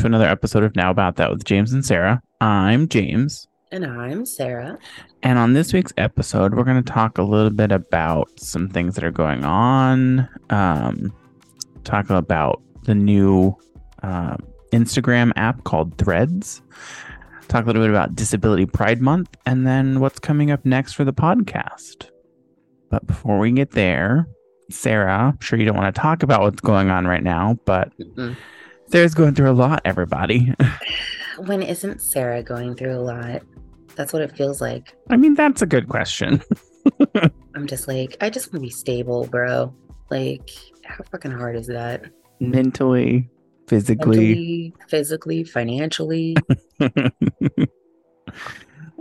to another episode of Now About That with James and Sarah. I'm James. And I'm Sarah. And on this week's episode, we're going to talk a little bit about some things that are going on, um, talk about the new uh, Instagram app called Threads, talk a little bit about Disability Pride Month, and then what's coming up next for the podcast. But before we get there, Sarah, I'm sure you don't want to talk about what's going on right now, but Mm-mm. Sarah's going through a lot, everybody. When isn't Sarah going through a lot? That's what it feels like. I mean, that's a good question. I'm just like, I just want to be stable, bro. Like, how fucking hard is that? Mentally, physically. Mentally, physically, financially.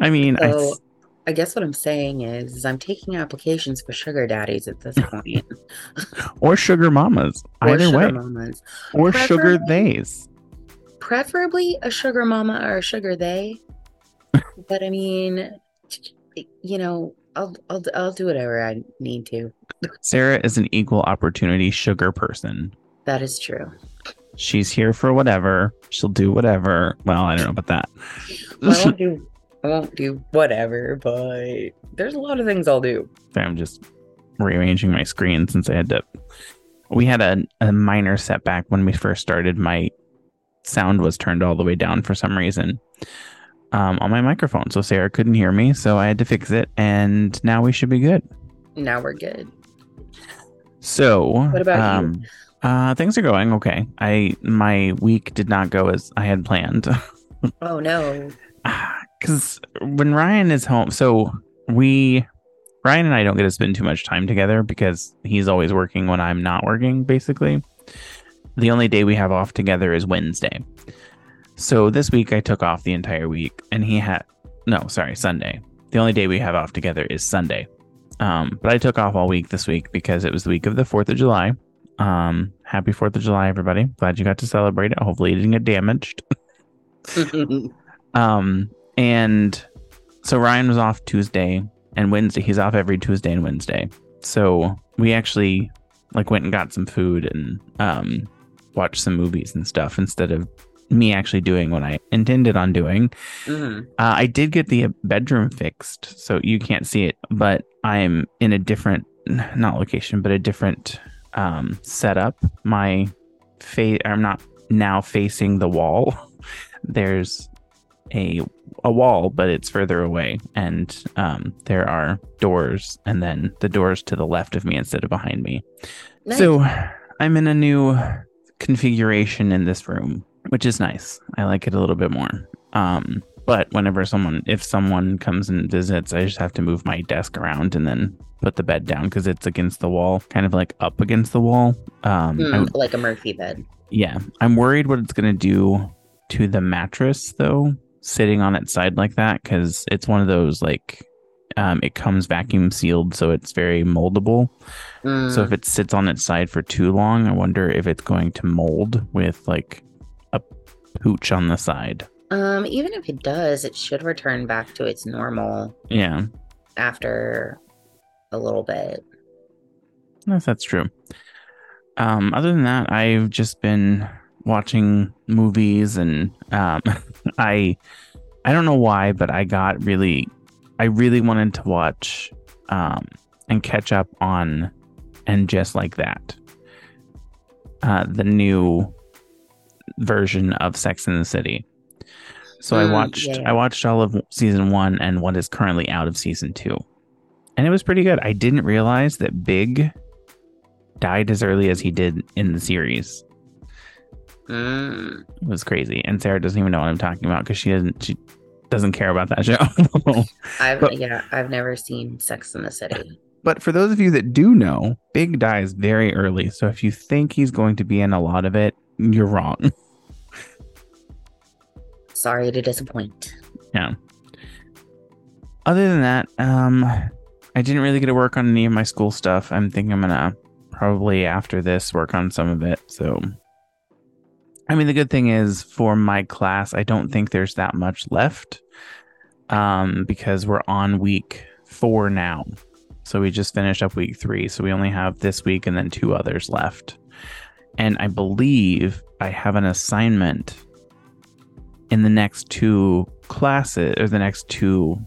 I mean, I, So, I guess what I'm saying is, is I'm taking applications for sugar daddies at this point. or sugar mamas, Or either sugar way, mamas. or sugar theys. Preferably a sugar mama or a sugar they. but I mean, you know, I'll I'll I'll do whatever I need to. Sarah is an equal opportunity sugar person. That is true. She's here for whatever. She'll do whatever. Well, I don't know about that. Well, I won't do I won't do whatever, but there's a lot of things I'll do. I'm just rearranging my screen since I had to. We had a, a minor setback when we first started. My sound was turned all the way down for some reason um, on my microphone. So Sarah couldn't hear me. So I had to fix it. And now we should be good. Now we're good. So, What about you? um, Uh, things are going okay. I my week did not go as I had planned. Oh no. Because when Ryan is home, so we Ryan and I don't get to spend too much time together because he's always working when I'm not working. Basically, the only day we have off together is Wednesday. So this week I took off the entire week, and he had no, sorry, Sunday. The only day we have off together is Sunday. Um, but I took off all week this week because it was the week of the Fourth of July. Um, happy Fourth of July, everybody! Glad you got to celebrate it. Hopefully, it didn't get damaged. Um, and so Ryan was off Tuesday and Wednesday. He's off every Tuesday and Wednesday. So we actually like went and got some food and um watched some movies and stuff instead of me actually doing what I intended on doing. Mhm. Uh, I did get the bedroom fixed, so you can't see it, but I'm in a different, not location, but a different um, setup. My face, I'm not now facing the wall. There's a a wall, but it's further away, and um, there are doors, and then the doors to the left of me instead of behind me. Nice. So I'm in a new configuration in this room, which is nice. I like it a little bit more. Um, but whenever someone, if someone comes and visits, I just have to move my desk around and then put the bed down because it's against the wall, kind of like up against the wall. Um, I- like a Murphy bed. yeah, I'm worried what it's gonna do to the mattress though, sitting on its side like that, because it's one of those like, um, it comes vacuum sealed, so it's very moldable. So if Mm, it sits on its side for too long, I wonder if it's going to mold with like a pooch on the side. um, even if it does, it should return back to its normal Yeah, after a little bit. yes, that's true. Um, other than that, I've just been watching movies and um, I I don't know why, but I got really I really wanted to watch um, and catch up on and just like that. Uh, the new version of Sex in the City. So I Mm, watched yeah, yeah. I watched all of season 1 and what is currently out of season 2. And it was pretty good. I didn't realize that Big died as early as he did in the series. Mm, It was crazy. And Sarah doesn't even know what I'm talking about because she doesn't she doesn't care about that show. I've But- yeah, I've never seen Sex in the City. but for those of you that do know, Big dies very early. So if you think he's going to be in a lot of it, you're wrong. Sorry to disappoint. yeah. Other than that, um, I didn't really get to work on any of my school stuff. I'm thinking I'm gonna probably after this work on some of it. So, I mean, the good thing is for my class, I don't think there's that much left, um, because we're on week four now. So we just finished up week three. So we only have this week and then two others left. And I believe I have an assignment in the next two classes or the next two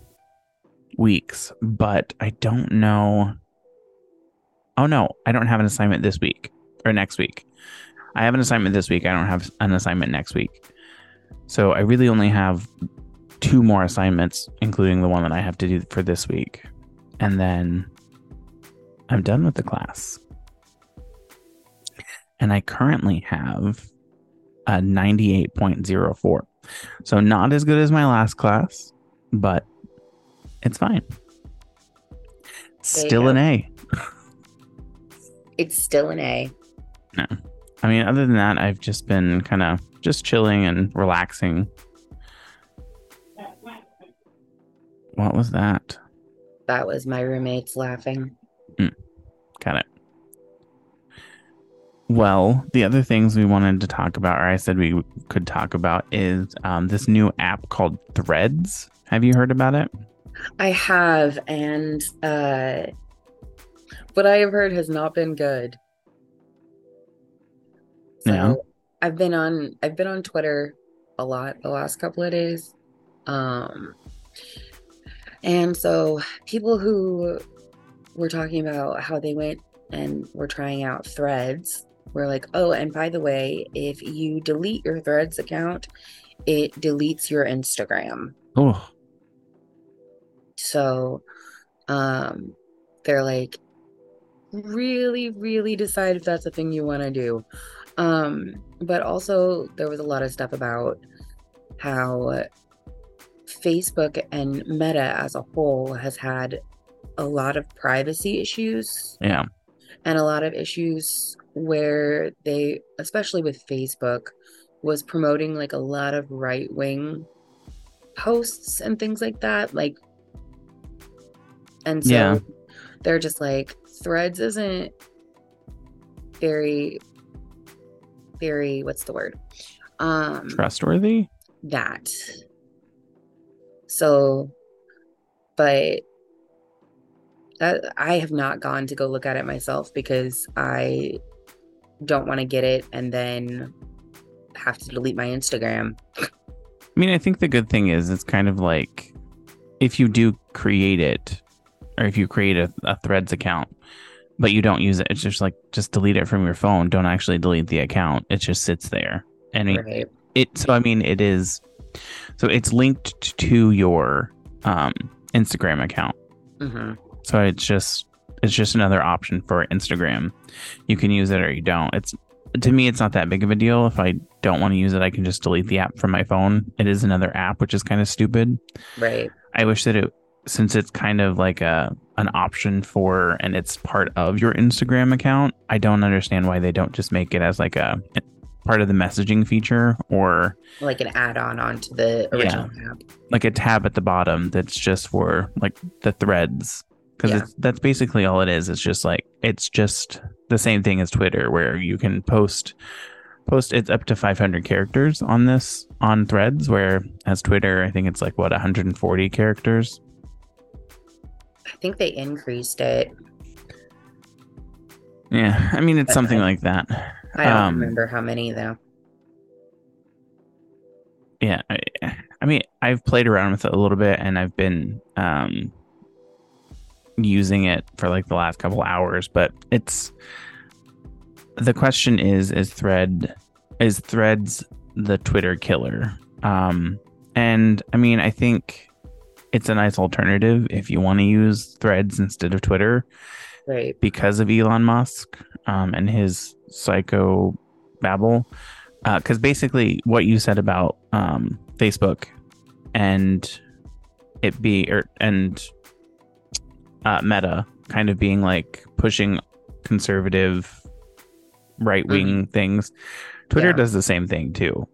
weeks, but I don't know. Oh no, I don't have an assignment this week or next week. I have an assignment this week. I don't have an assignment next week. So I really only have two more assignments, including the one that I have to do for this week. And then I'm done with the class. And I currently have a 98.04. So not as good as my last class, but it's fine. Still an A. It's still an A. No. I mean, other than that, I've just been kind of just chilling and relaxing. What was that? That was my roommates laughing. Got it. Well, the other things we wanted to talk about, or I said we could talk about, is um, this new app called Threads. Have you heard about it? I have, and uh, what I have heard has not been good. So Yeah. I've been on I've been on Twitter a lot the last couple of days. Um and so people who were talking about how they went and were trying out threads were like, oh, and by the way, if you delete your threads account, it deletes your Instagram. Oh, So um they're like really really decide if that's a thing you want to do. Um but also there was a lot of stuff about how Facebook and Meta as a whole has had a lot of privacy issues yeah. and a lot of issues where they especially with Facebook was promoting like a lot of right-wing posts and things like that like and so Yeah. they're just like threads isn't very very what's the word? Um Trustworthy? that. So but that i have not gone to go look at it myself because i don't want to get it and then have to delete my instagram. I mean, I think the good thing is it's kind of like if you do create it, or if you create a, a Threads account, but you don't use it, it's just like just delete it from your phone. Don't actually delete the account. It just sits there. And it, right it so I mean, it is so it's linked to your um, Instagram account. hmm So it's just it's just another option for Instagram. You can use it or you don't. It's to me it's not that big of a deal. If I don't want to use it, I can just delete the app from my phone. It is another app, which is kind of stupid. right I wish that it since it's kind of like a an option for and it's part of your Instagram account, I don't understand why they don't just make it as like a part of the messaging feature or like an add-on onto the original app. Like a tab at the bottom that's just for like the threads. Because Yeah. that's basically all it is. It's just like it's just the same thing as twitter where you can post post it's up to 500 characters on this on threads where as twitter i think it's like what 140 characters i think they increased it. Yeah i mean it's But something I- like that. I don't Um, remember how many though. Yeah I, I mean i've played around with it a little bit and i've been um using it for like the last couple hours but it's the question is is thread is threads the twitter killer? Um and i mean i think it's a nice alternative if you want to use threads instead of twitter right because of Elon Musk um, and his psycho babble. Because basically, what you said about um, Facebook and it be or and uh, Meta kind of being like pushing conservative right wing things, Twitter Yeah. does the same thing too.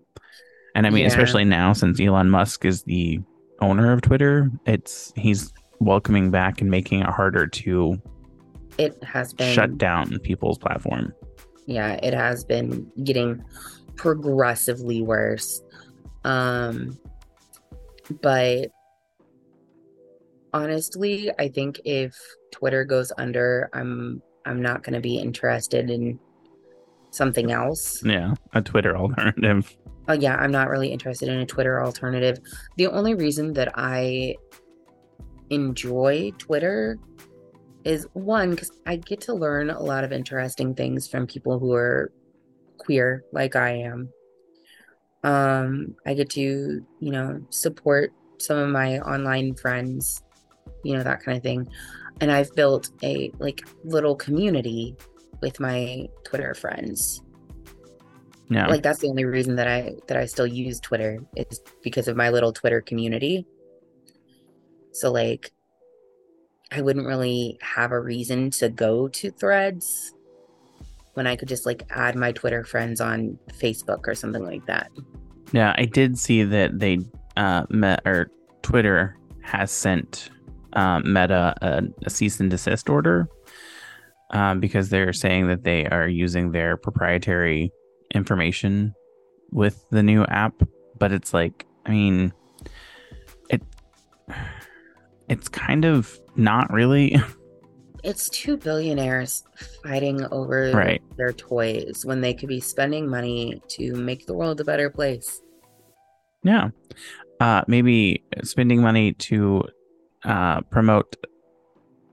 And I mean, Yeah. especially now since Elon Musk is the owner of Twitter, it's he's welcoming back and making it harder to it has been shut down people's platform. yeah it has been getting progressively worse um but honestly i think if twitter goes under i'm i'm not going to be interested in something else. Yeah, a Twitter alternative. Oh yeah, I'm not really interested in a Twitter alternative. The only reason that I enjoy Twitter is one because I get to learn a lot of interesting things from people who are queer like I am. Um, I get to, you know, support some of my online friends, you know, that kind of thing. And I've built a like little community with my Twitter friends. Yeah. Like that's the only reason that I that I still use Twitter is because of my little Twitter community. So like I wouldn't really have a reason to go to threads when I could just like add my Twitter friends on Facebook or something like that. Yeah, I did see that they uh met or Twitter has sent uh, Meta a, a cease and desist order um, because they're saying that they are using their proprietary information with the new app. But it's like, I mean, it it's kind of not really. It's two billionaires fighting over Right. their toys when they could be spending money to make the world a better place. Yeah. Uh, maybe spending money to uh, promote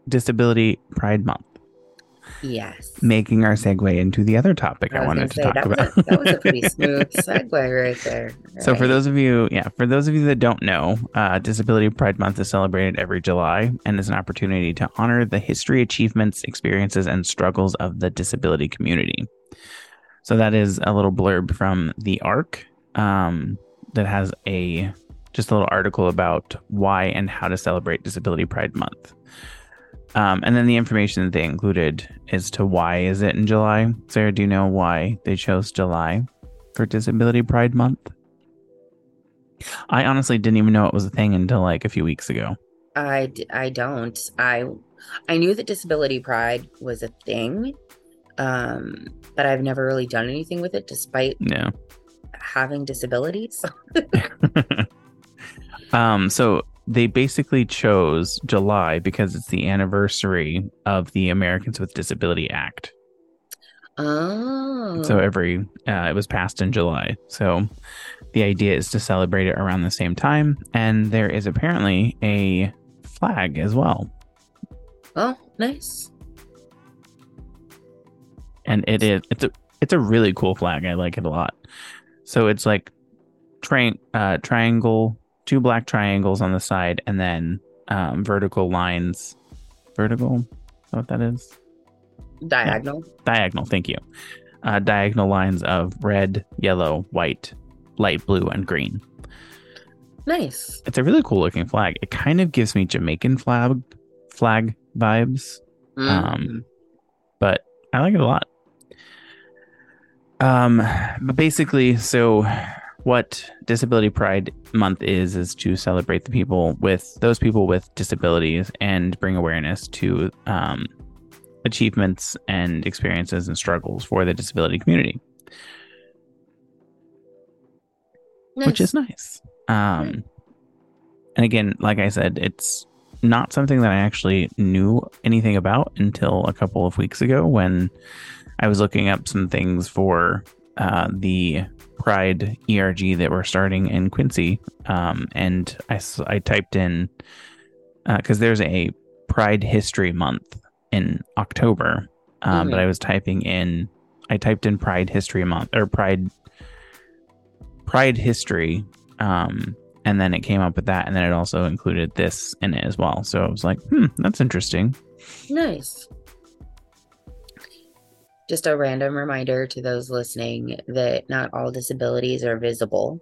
Disability Pride Month, Yes. making our segue into the other topic I, was wanted gonna say, talk that about. Was a, that was a pretty smooth segue right there. So, for those of you, yeah, for those of you that don't know, uh, Disability Pride Month is celebrated every July and is an opportunity to honor the history, achievements, experiences, and struggles of the disability community. So, that is a little blurb from the ARC um, that has a just a little article about why and how to celebrate Disability Pride Month. Um, and then the information that they included as to why is it in July. Sarah, do you know why they chose July for Disability Pride Month? I honestly didn't even know it was a thing until like a few weeks ago. I, I don't. I I knew that disability pride was a thing, um, but I've never really done anything with it, despite Yeah. having disabilities. um, so they basically chose July because it's the anniversary of the Americans with Disability Act. oh, So every uh, it was passed in July. So the idea is to celebrate it around the same time, and there is apparently a flag as well, oh, nice. and it is it's a it's a really cool flag. I like it a lot. So it's like tri- uh, triangle, two black triangles on the side, and then um, vertical lines. Vertical, is that what that is? Diagonal. diagonal thank you uh, diagonal lines of red yellow white light blue and green Nice. it's a really cool looking flag it kind of gives me jamaican flag flag vibes Mm. Um, but i like it a lot um but basically so what disability pride month is is to celebrate the people with those people with disabilities and bring awareness to um achievements and experiences and struggles for the disability community which is nice. Um, and again, like I said, it's not something that I actually knew anything about until a couple of weeks ago when I was looking up some things for uh, the Pride ERG that we're starting in Quincy. Um, and I typed in, because there's a Pride History Month in October, um, but Mhm. I was typing in, I typed in Pride History Month or Pride Pride history. Um, and then it came up with that, and then it also included this in it as well. So I was like, hmm, that's interesting. Nice. Just a random reminder to those listening that not all disabilities are visible.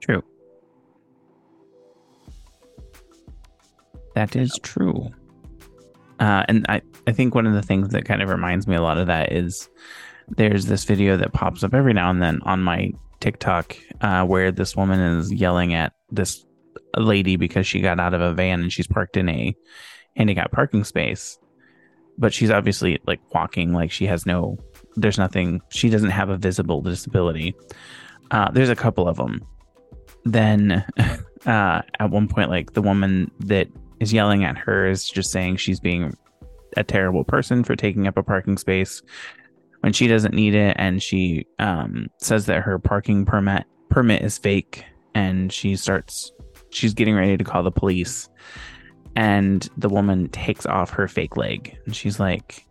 True. That is true. Uh, and I, I think one of the things that kind of reminds me a lot of that is there's this video that pops up every now and then on my TikTok uh, where this woman is yelling at this lady because she got out of a van and she's parked in a handicap parking space. But she's obviously like walking like she has no, there's nothing, she doesn't have a visible disability. Uh, there's a couple of them. Then uh, at one point, like the woman that is yelling at her is just saying she's being a terrible person for taking up a parking space when she doesn't need it and she um, says that her parking permit permit is fake and she starts she's getting ready to call the police and the woman takes off her fake leg and she's like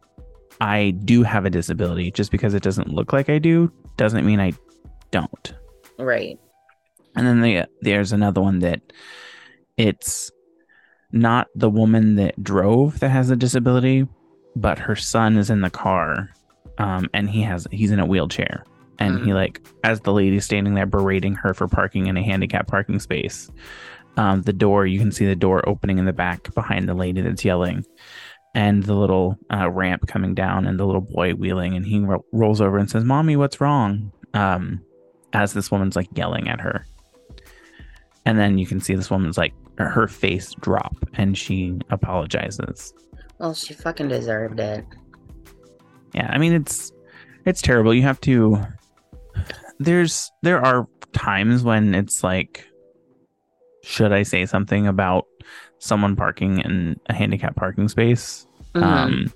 I do have a disability just because it doesn't look like I do doesn't mean I don't Right. and then the, there's another one that it's not the woman that drove that has a disability, but her son is in the car, um, and he has he's in a wheelchair, and he Mm. like as the lady's standing there berating her for parking in a handicap parking space. Um, the door you can see the door opening in the back behind the lady that's yelling, and the little uh, ramp coming down, and the little boy wheeling, and he ro- rolls over and says, "Mommy, what's wrong?" Um, as this woman's like yelling at her. And then you can see this woman's like her face drop and she apologizes. Well, she fucking deserved it. Yeah, I mean it's it's terrible. You have to there's there are times when it's like should I say something about someone parking in a handicap parking space? Mhm. Um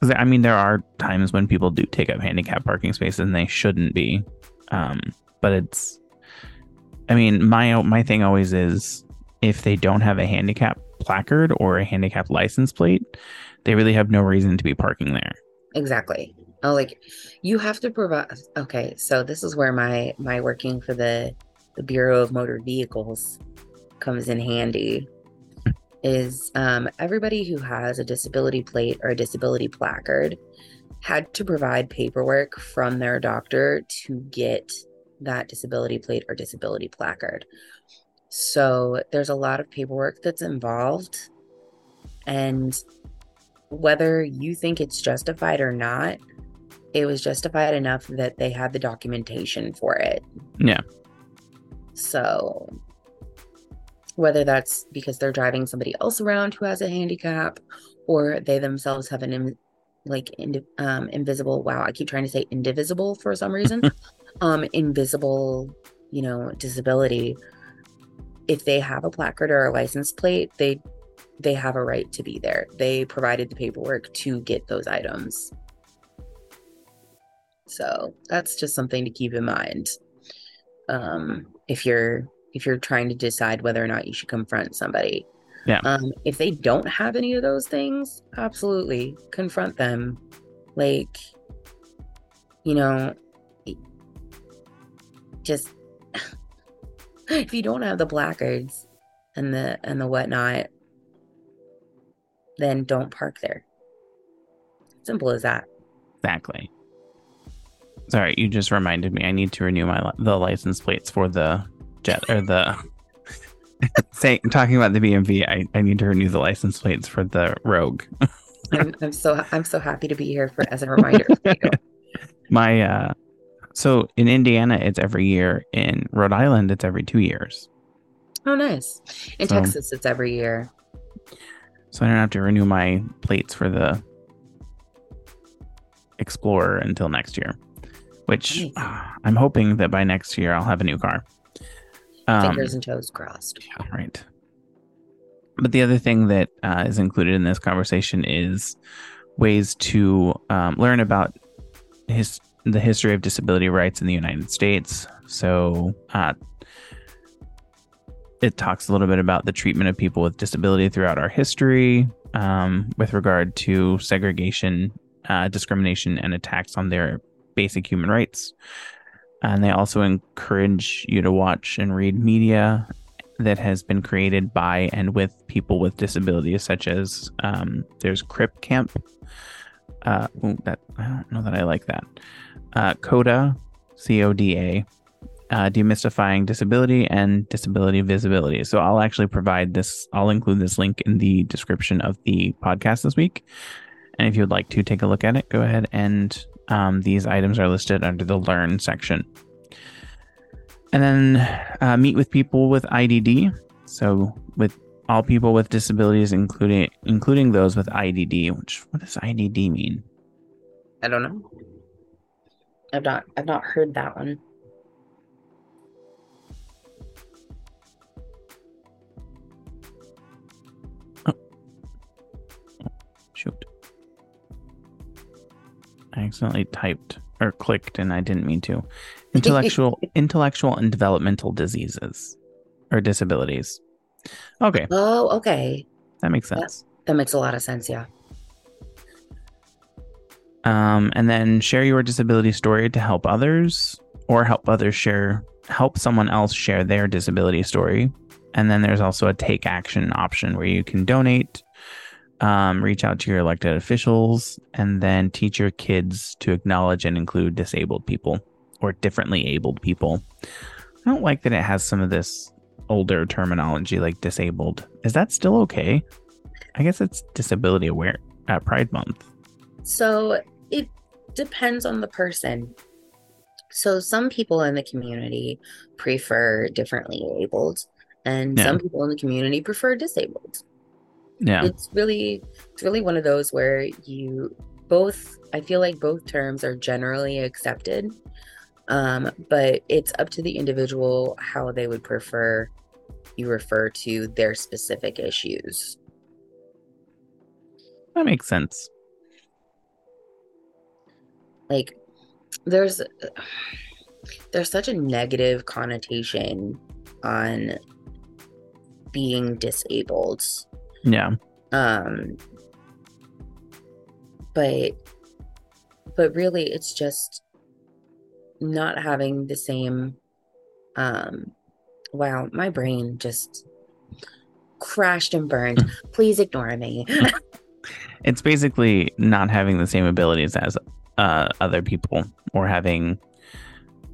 'cause I mean there are times when people do take up handicap parking spaces and they shouldn't be. Um but it's I mean my my thing always is if they don't have a handicap placard or a handicap license plate, they really have no reason to be parking there. Exactly. Oh, like you have to provide. Okay, so this is where my my working for the the Bureau of Motor Vehicles comes in handy. Is um, everybody who has a disability plate or a disability placard had to provide paperwork from their doctor to get that disability plate or disability placard. So there's a lot of paperwork that's involved, and whether you think it's justified or not, it was justified enough that they had the documentation for it. Yeah. So whether that's because they're driving somebody else around who has a handicap or they themselves have an in, like indi- um invisible wow i keep trying to say indivisible for some reason um invisible you know disability. If they have a placard or a license plate they they have a right to be there. They provided the paperwork to get those items. So that's just something to keep in mind. Um if you're if you're trying to decide whether or not you should confront somebody Yeah. um if they don't have any of those things absolutely confront them like you know just if you don't have the placards and the and the whatnot then don't park there simple as that Exactly. Sorry, you just reminded me. I need to renew my the license plates for the jet or the. Say, talking about the BMV, I, I need to renew the license plates for the Rogue. I'm, I'm so i'm so happy to be here for as a reminder for you. My uh, so in Indiana it's every year. In Rhode Island it's every two years. oh nice in So- texas it's every year So I don't have to renew my plates for the Explorer until next year, which ah, I'm hoping that by next year I'll have a new car. Um, fingers and toes crossed Yeah, right. But the other thing that uh, is included in this conversation is ways to um, learn about his the history of disability rights in the United States. So uh, it talks a little bit about the treatment of people with disability throughout our history, um, with regard to segregation, uh, discrimination, and attacks on their basic human rights. And they also encourage you to watch and read media that has been created by and with people with disabilities, such as um, there's Crip Camp. Uh, ooh, that I don't know that I like that. Uh, CODA, C O D A, uh, demystifying disability and disability visibility. So I'll actually provide this. I'll include this link in the description of the podcast this week. And if you would like to take a look at it, go ahead and um, these items are listed under the Learn section. And then uh, meet with people with IDD. So with all people with disabilities, including including those with IDD. Which what does IDD mean? i don't know i've not i've not heard that one I accidentally typed or clicked and I didn't mean to. Intellectual intellectual and developmental diseases or disabilities. Okay, Oh, okay. that makes sense. That makes a lot of sense. Yeah. Um, and then share your disability story to help others or help others share help someone else share their disability story. And then there's also a take action option where you can donate, um, reach out to your elected officials, and then teach your kids to acknowledge and include disabled people or differently abled people. I don't like that it has some of this older terminology like disabled. Is that still okay? I guess it's disability aware at Pride Month. So it depends on the person. So some people in the community prefer differently abled, and Yeah. some people in the community prefer disabled. Yeah. It's really it's really one of those where you both I feel like both terms are generally accepted. Um, but it's up to the individual how they would prefer you refer to their specific issues. That makes sense. like there's there's such a negative connotation on being disabled Yeah. um but but really it's just not having the same um wow my brain just crashed and burned. Please ignore me. It's basically not having the same abilities as uh, other people or having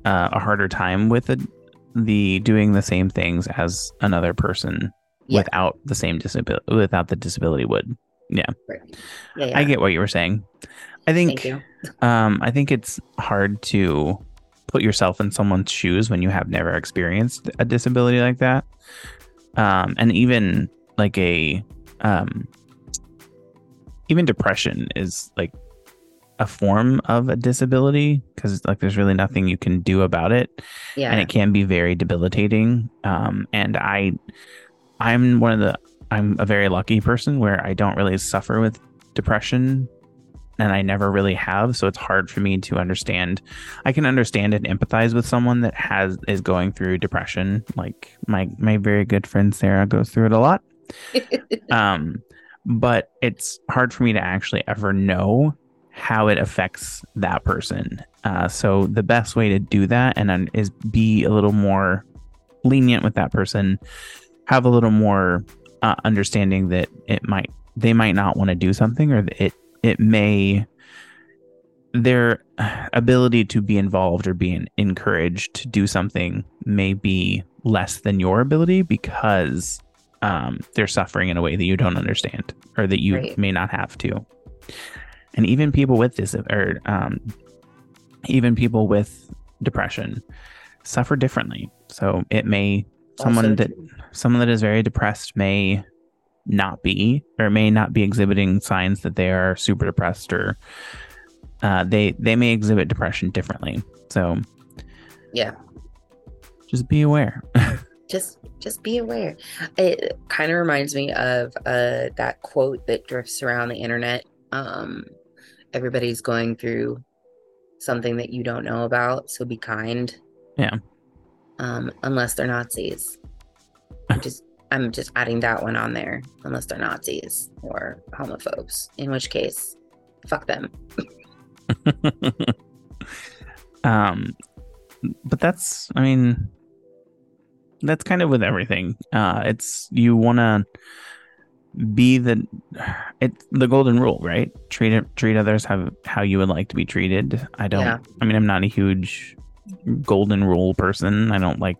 uh, a harder time with the, the doing the same things as another person Yeah. without the same disability without the disability would. yeah, yeah. I get what you were saying. I think um, I think it's hard to put yourself in someone's shoes when you have never experienced a disability like that. Um, and even like a um, even depression is like a form of a disability because like there's really nothing you can do about it yeah and it can be very debilitating um and i i'm one of the i'm a very lucky person where i don't really suffer with depression and i never really have. So it's hard for me to understand. I can understand and empathize with someone that has is going through depression. Like my my very good friend sarah goes through it a lot. Um but it's hard for me to actually ever know how it affects that person. Uh, so the best way to do that and is be a little more lenient with that person have a little more uh, understanding that it might they might not want to do something or it it may their ability to be involved or being encouraged to do something may be less than your ability because um, they're suffering in a way that you don't understand or that you Right. may not have to. And even people with this, or um, even people with depression, suffer differently. So it may someone Also that true. Someone that is very depressed may not be or may not be exhibiting signs that they are super depressed or uh, they they may exhibit depression differently. So yeah just be aware. just just be aware it kind of reminds me of uh that quote that drifts around the internet um everybody's going through something that you don't know about so be kind Yeah. um unless they're nazis I'm just i'm just adding that one on there unless they're nazis or homophobes in which case fuck them. Um but that's i mean that's kind of with everything. Uh it's you want to be the it's the golden rule right? Treat treat others how how you would like to be treated. I don't Yeah. i mean i'm not a huge golden rule person. I don't like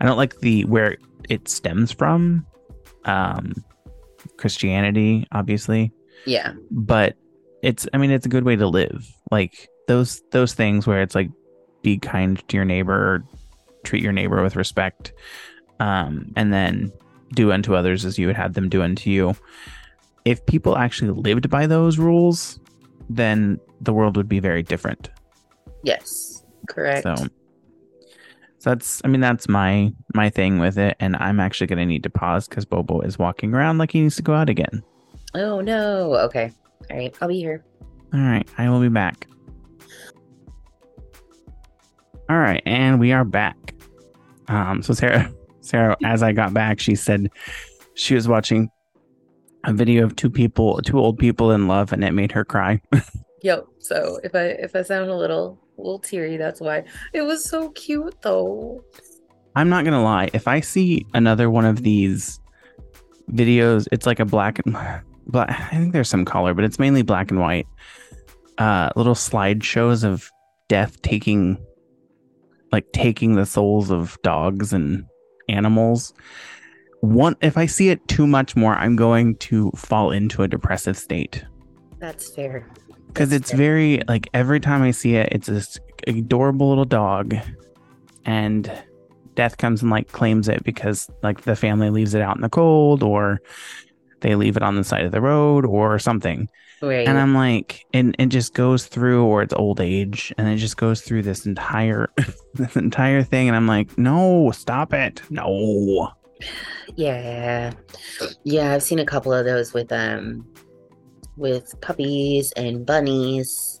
i don't like the where it stems from um christianity obviously. Yeah. But it's i mean it's a good way to live. Like those those things where it's like be kind to your neighbor or treat your neighbor with respect um and then do unto others as you would have them do unto you. If people actually lived by those rules then the world would be very different. Yes. Correct. So so that's i mean that's my my thing with it. And i'm actually going to need to pause because bobo is walking around like he needs to go out again. Oh no. Okay. All right. I'll be here. All right. I will be back. All right, and we are back. Um, so Sarah, Sarah, as I got back, she said she was watching a video of two people, two old people in love, and it made her cry. Yo, so if I if I sound a little a little teary, that's why. It was so cute though. I'm not gonna lie. If I see another one of these videos, it's like a black and black. I think there's some color, but it's mainly black and white. Uh, little slideshows of death taking, like taking the souls of dogs and animals. One, if I see it too much more, I'm going to fall into a depressive state That's fair. Because it's very like every time I see it, it's this adorable little dog, and death comes and like claims it because like the family leaves it out in the cold or they leave it on the side of the road or something. And I'm like, and it just goes through, or it's old age, and it just goes through this entire this entire thing, and I'm like, no, stop it, no. yeah, yeah. I've seen a couple of those with um with puppies and bunnies,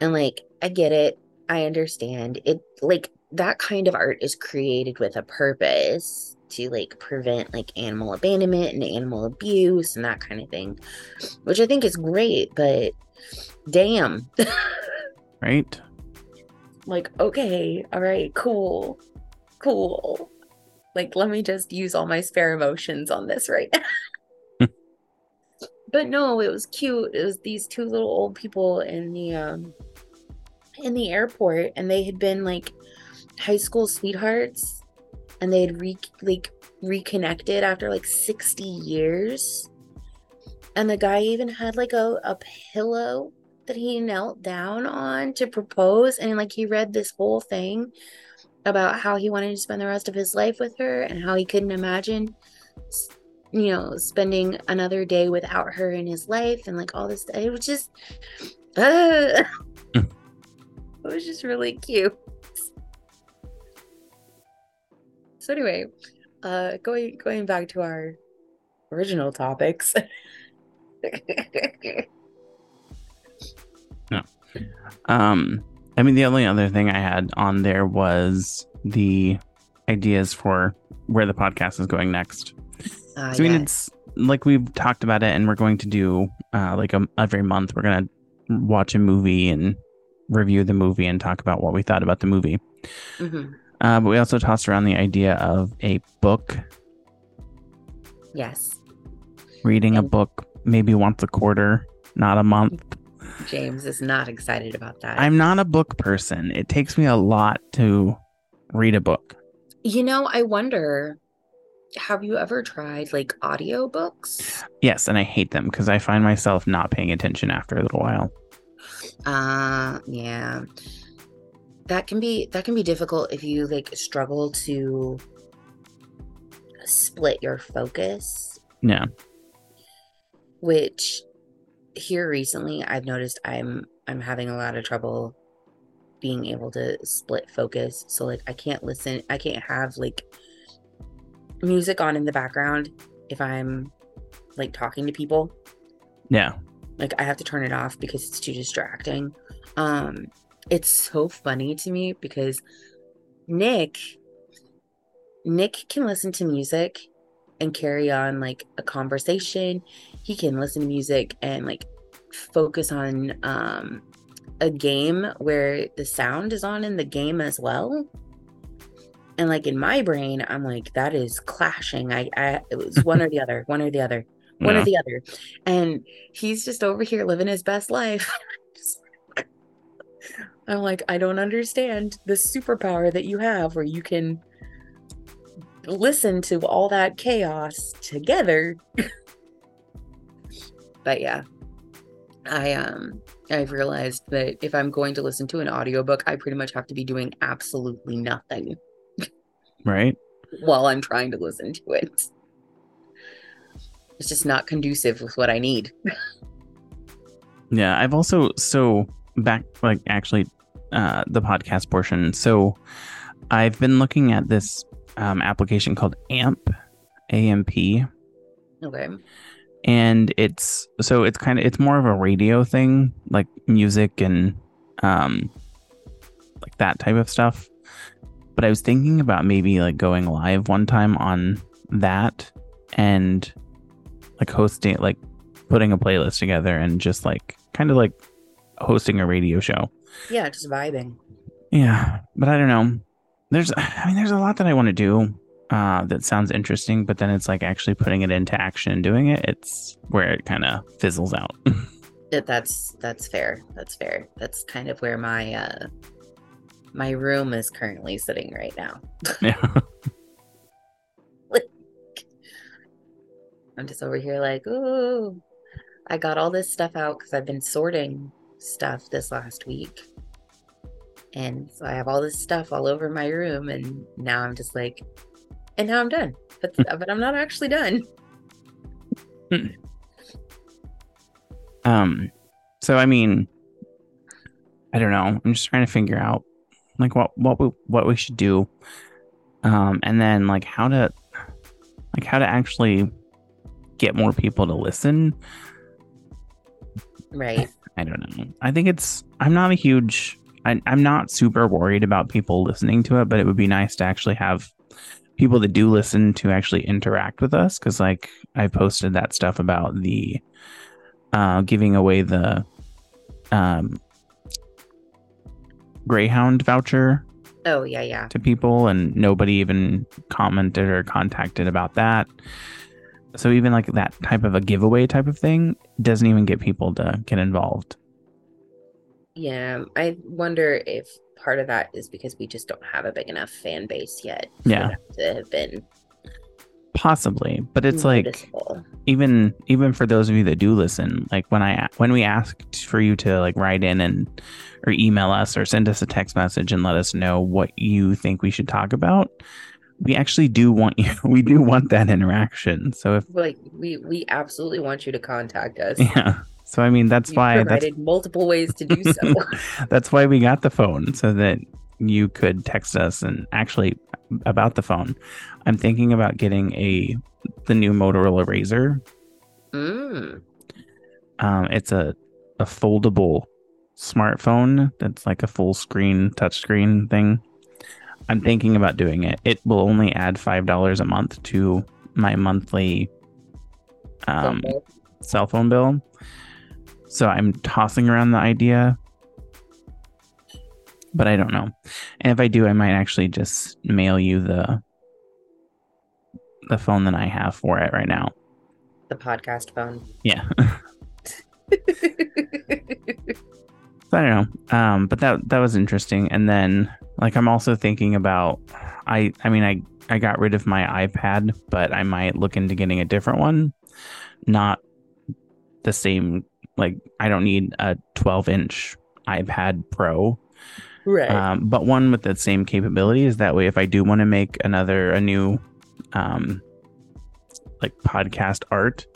and like I get it. I understand it. Like that kind of art is created with a purpose to like prevent like animal abandonment and animal abuse and that kind of thing, which I think is great. But damn, Right? like okay, all right, cool, cool. Like let me just use all my spare emotions on this right now. but no, it was cute. It was these two little old people in the um in the airport and they had been like high school sweethearts and they had re- like reconnected after like 60 years. And the guy even had like a, a pillow that he knelt down on to propose and like he read this whole thing about how he wanted to spend the rest of his life with her and how he couldn't imagine you know spending another day without her in his life and like all this it was just uh, it was just really cute. So anyway uh going going back to our original topics. Um, I mean, the only other thing I had on there was the ideas for where the podcast is going next. Ah, So, I mean, it's like we've talked about it, and we're going to do uh, like a, every month. We're gonna watch a movie and review the movie and talk about what we thought about the movie. Mhm. Uh, but we also tossed around the idea of a book, yes reading a book maybe once a quarter, not a month. james is not excited about that I'm not a book person. It takes me a lot to read a book. You know, I wonder, have you ever tried like audiobooks? Yes, and I hate them because I find myself not paying attention after a little while. Uh, yeah. That can be that can be difficult if you like struggle to split your focus, Yeah. which here recently I've noticed I'm I'm having a lot of trouble being able to split focus. So like I can't listen, I can't have like music on in the background if I'm like talking to people. Yeah. like i have to turn it off because it's too distracting um it's so funny to me because nick nick can listen to music and carry on like a conversation he can listen to music and like focus on um a game where the sound is on in the game as well and like in my brain i'm like that is clashing i i it was one or the other one or the other one Yeah. or the other. And he's just over here living his best life. I'm like, I don't understand the superpower that you have where you can listen to all that chaos together. but yeah. I um I've realized that if I'm going to listen to an audiobook, I pretty much have to be doing absolutely nothing Right. while I'm trying to listen to it. It's just not conducive with what I need. Yeah. I've also, so back, like actually, uh, the podcast portion. So I've been looking at this um, application called AMP, AMP, Okay. and it's so it's kind of it's more of a radio thing like music and um like that type of stuff. But I was thinking about maybe like going live one time on that and like hosting like putting a playlist together and just like kind of like hosting a radio show. Yeah, just vibing. Yeah, but I don't know. There's I mean there's a lot that I want to do uh that sounds interesting, but then it's like actually putting it into action and doing it, it's where it kind of fizzles out. That's that's fair. That's fair. That's kind of where my uh my room is currently sitting right now. yeah. I'm just over here like, ooh, I got all this stuff out because I've been sorting stuff this last week. And so I have all this stuff all over my room, and now I'm just like, and now I'm done. But but I'm not actually done. Um so I mean I don't know. I'm just trying to figure out like what what we what we should do. Um and then like how to like how to actually get more people to listen. Right. I don't know. I think it's I'm not a huge I, I'm not super worried about people listening to it, but it would be nice to actually have people that do listen to actually interact with us because like I posted that stuff about the uh giving away the um Greyhound voucher Oh yeah, yeah. to people and nobody even commented or contacted about that. So even like that type of a giveaway type of thing doesn't even get people to get involved. Yeah. I wonder if part of that is because we just don't have a big enough fan base yet. Yeah. that To have been Possibly, but it's like noticeable. even even for those of you that do listen, like when I when we asked for you to like write in and or email us or send us a text message and let us know what you think we should talk about, we actually do want you we do want that interaction. So if like we we absolutely want you to contact us. yeah. So I mean that's We've why that's multiple ways to do so. that's why we got the phone so that you could text us and actually about the phone. I'm thinking about getting a the new Motorola Razr. mm, Um, it's a a foldable smartphone that's like a full screen touchscreen thing. I'm thinking about doing it. It will only add five dollars a month to my monthly um, okay. cell phone bill. So I'm tossing around the idea, but I don't know. And if I do, I might actually just mail you the the phone that I have for it right now. the podcast phone. Yeah. I don't know. Um, but that that was interesting. And then like I'm also thinking about I I mean I I got rid of my iPad, but I might look into getting a different one. Not the same like I don't need a 12 inch iPad Pro. right. Um, but one with the same capabilities. That way if I do want to make another a new um like podcast art,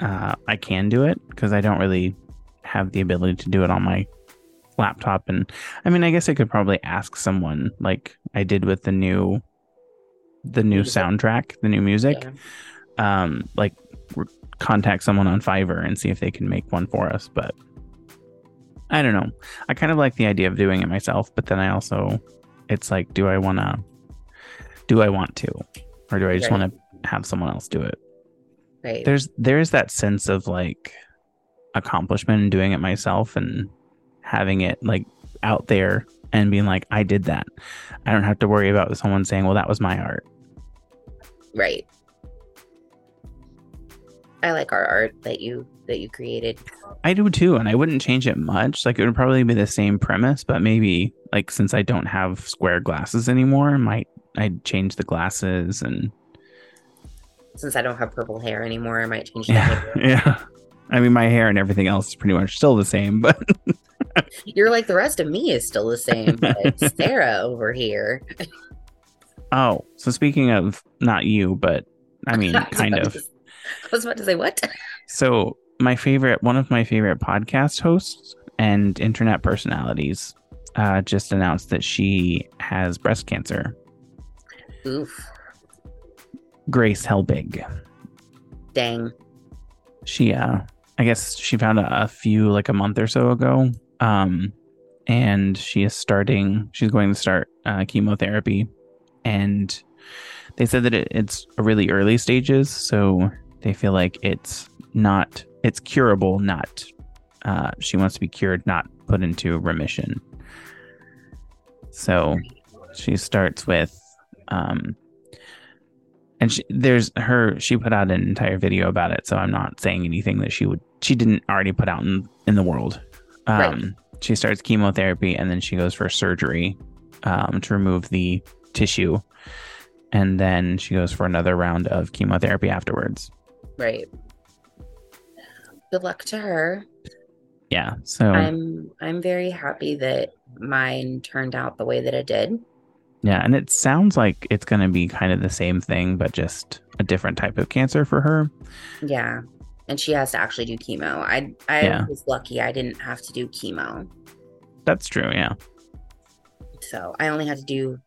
uh, I can do it because I don't really have the ability to do it on my laptop. And I mean, I guess I could probably ask someone like I did with the new, the new Music. soundtrack, the new music. Yeah. Um, like r- contact someone on Fiverr and see if they can make one for us. But I don't know. I kind of like the idea of doing it myself, but then I also, it's like, do I want to, do I want to, or do I just Right. want to have someone else do it? Right. there's there's that sense of like accomplishment and doing it myself and having it like out there and being like I did that. I don't have to worry about someone saying, "Well, that was my art." right. I like our art that you that you created. I do too, and I wouldn't change it much. Like it would probably be the same premise, but maybe like since I don't have square glasses anymore, I might I'd change the glasses and Since I don't have purple hair anymore, I might change yeah, that. yeah. I mean, my hair and everything else is pretty much still the same, but You're like the rest of me is still the same, but Sarah over here. oh, so speaking of not you, but I mean, kind of. to- I was about to say what? So, my favorite, one of my favorite podcast hosts and internet personalities, uh, just announced that she has breast cancer. Oof. Grace Helbig. Dang. She, uh, I guess she found a, a few like a month or so ago. Um, and she is starting. She's going to start uh, chemotherapy, and they said that it, it's really early stages, so they feel like it's not it's curable, not uh, she wants to be cured, not put into remission. So she starts with um, and she, there's her she put out an entire video about it so i'm not saying anything that she would she didn't already put out in, in the world. Um, right. she starts chemotherapy and then she goes for surgery um, to remove the tissue. And then she goes for another round of chemotherapy afterwards. Right. Good luck to her. Yeah so i'm i'm very happy that mine turned out the way that it did yeah, and it sounds like it's going to be kind of the same thing, but just a different type of cancer for her. Yeah, and she has to actually do chemo. I I yeah. was lucky; I didn't have to do chemo. That's true. Yeah. So I only had to do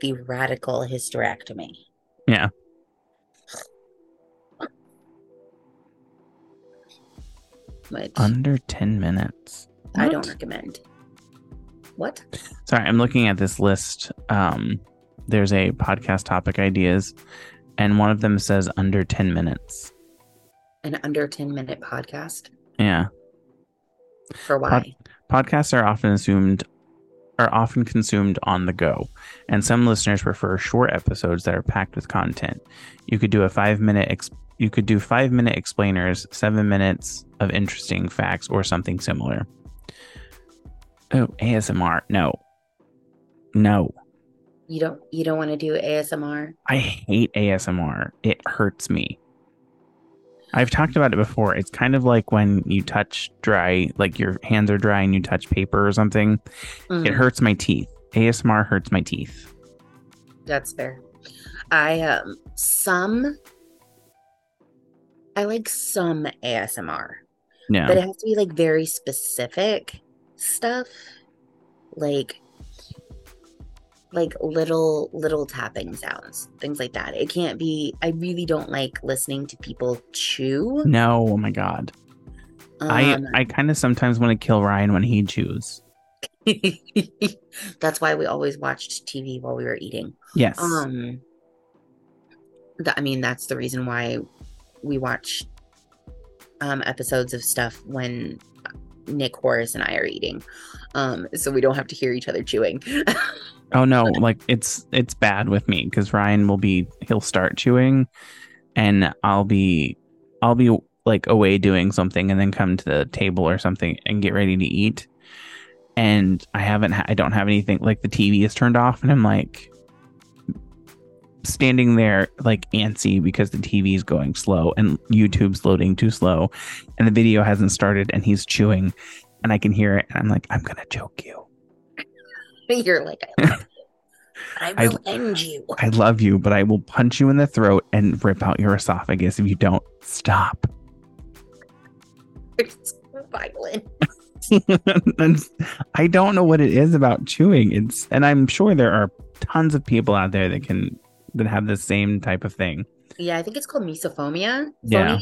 the radical hysterectomy. Yeah. Which under ten minutes. I don't recommend. What? Sorry, I'm looking at this list. Um, there's a podcast topic ideas, and one of them says under 10 minutes. An under 10 minute podcast? Yeah. For why? Pod- podcasts are often assumed are often consumed on the go, and some listeners prefer short episodes that are packed with content. You could do a five minute ex- you could do five minute explainers, seven minutes of interesting facts, or something similar. Oh, ASMR. No. No. You don't you don't want to do ASMR? I hate ASMR. It hurts me. I've talked about it before. It's kind of like when you touch dry, like your hands are dry and you touch paper or something. Mm. It hurts my teeth. ASMR hurts my teeth. That's fair. I um some I like some ASMR. Yeah. But it has to be like very specific stuff like like little little tapping sounds things like that. It can't be i really don't like listening to people chew. No oh my god. Um, i i kind of sometimes want to kill ryan when he chews. That's why we always watched tv while we were eating. Yes. Um th- i mean that's the reason why we watch um episodes of stuff when Nick Horace and I are eating. Um, so we don't have to hear each other chewing. oh no, like it's it's bad with me because Ryan will be he'll start chewing and I'll be I'll be like away doing something and then come to the table or something and get ready to eat. And I haven't ha- I don't have anything like the TV is turned off and I'm like standing there like antsy because the TV is going slow and YouTube's loading too slow and the video hasn't started and he's chewing and I can hear it and I'm like, I'm gonna choke you. You're like, I love you. I will I, end you. I love you, but I will punch you in the throat and rip out your esophagus if you don't stop. It's violent. I don't know what it is about chewing. It's and I'm sure there are tons of people out there that can that have the same type of thing. Yeah, I think it's called misophonia. Yeah.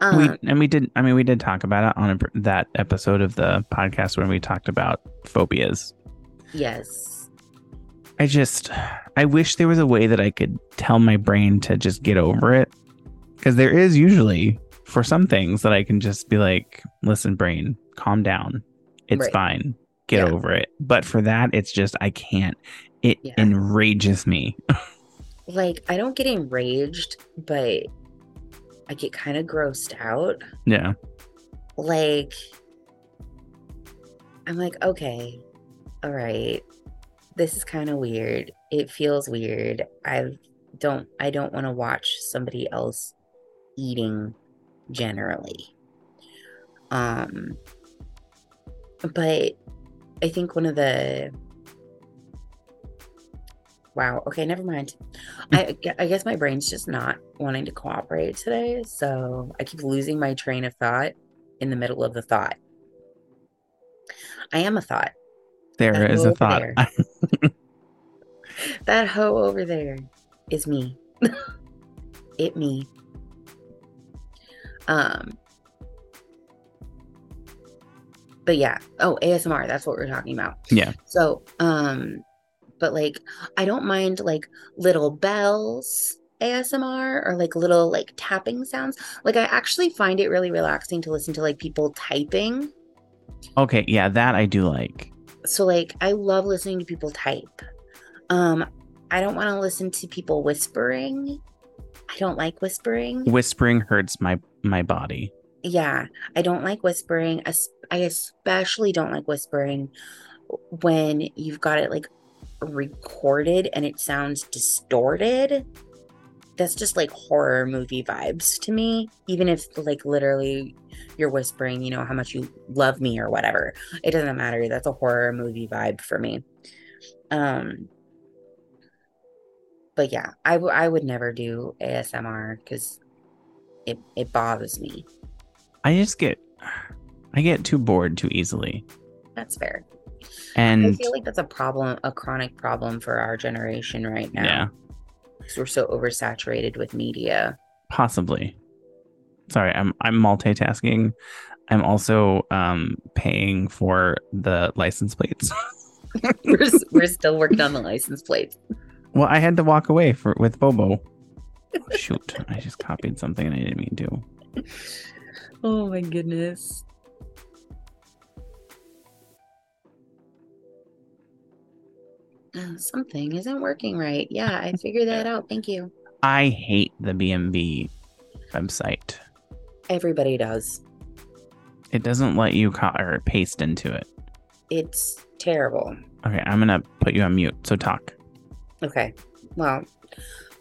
Um, we and we did. I mean, we did talk about it on a, that episode of the podcast when we talked about phobias. Yes. I just, I wish there was a way that I could tell my brain to just get over it, because there is usually for some things that I can just be like, "Listen, brain, calm down. It's right. fine. Get yeah. over it." But for that, it's just I can't. It yeah. enrages me. like I don't get enraged, but I get kind of grossed out. Yeah. Like I'm like, okay, all right. This is kind of weird. It feels weird. I don't I don't want to watch somebody else eating generally. Um but I think one of the Wow. Okay, never mind. I, I guess my brain's just not wanting to cooperate today. So I keep losing my train of thought in the middle of the thought. I am a thought. There that is a thought. that hoe over there is me. it me. Um but yeah. Oh, ASMR, that's what we're talking about. Yeah. So, um, but like I don't mind like little bells ASMR or like little like tapping sounds. Like I actually find it really relaxing to listen to like people typing. Okay, yeah, that I do like. So like I love listening to people type. Um I don't want to listen to people whispering. I don't like whispering. Whispering hurts my my body. Yeah, I don't like whispering. I especially don't like whispering when you've got it like recorded and it sounds distorted. That's just like horror movie vibes to me. Even if like literally you're whispering, you know, how much you love me or whatever. It doesn't matter. That's a horror movie vibe for me. Um but yeah, I, w- I would never do ASMR because it, it bothers me. I just get I get too bored too easily. That's fair. And I feel like that's a problem, a chronic problem for our generation right now. Yeah. Because we're so oversaturated with media. Possibly. Sorry, I'm I'm multitasking. I'm also um paying for the license plates. we're, we're still working on the license plates. Well, I had to walk away for with Bobo. Shoot, I just copied something and I didn't mean to. Oh my goodness. Uh, something isn't working right. Yeah, I figured that out. Thank you. I hate the BMV website. Everybody does. It doesn't let you co- or paste into it. It's terrible. Okay, I'm gonna put you on mute. So talk. Okay. Well,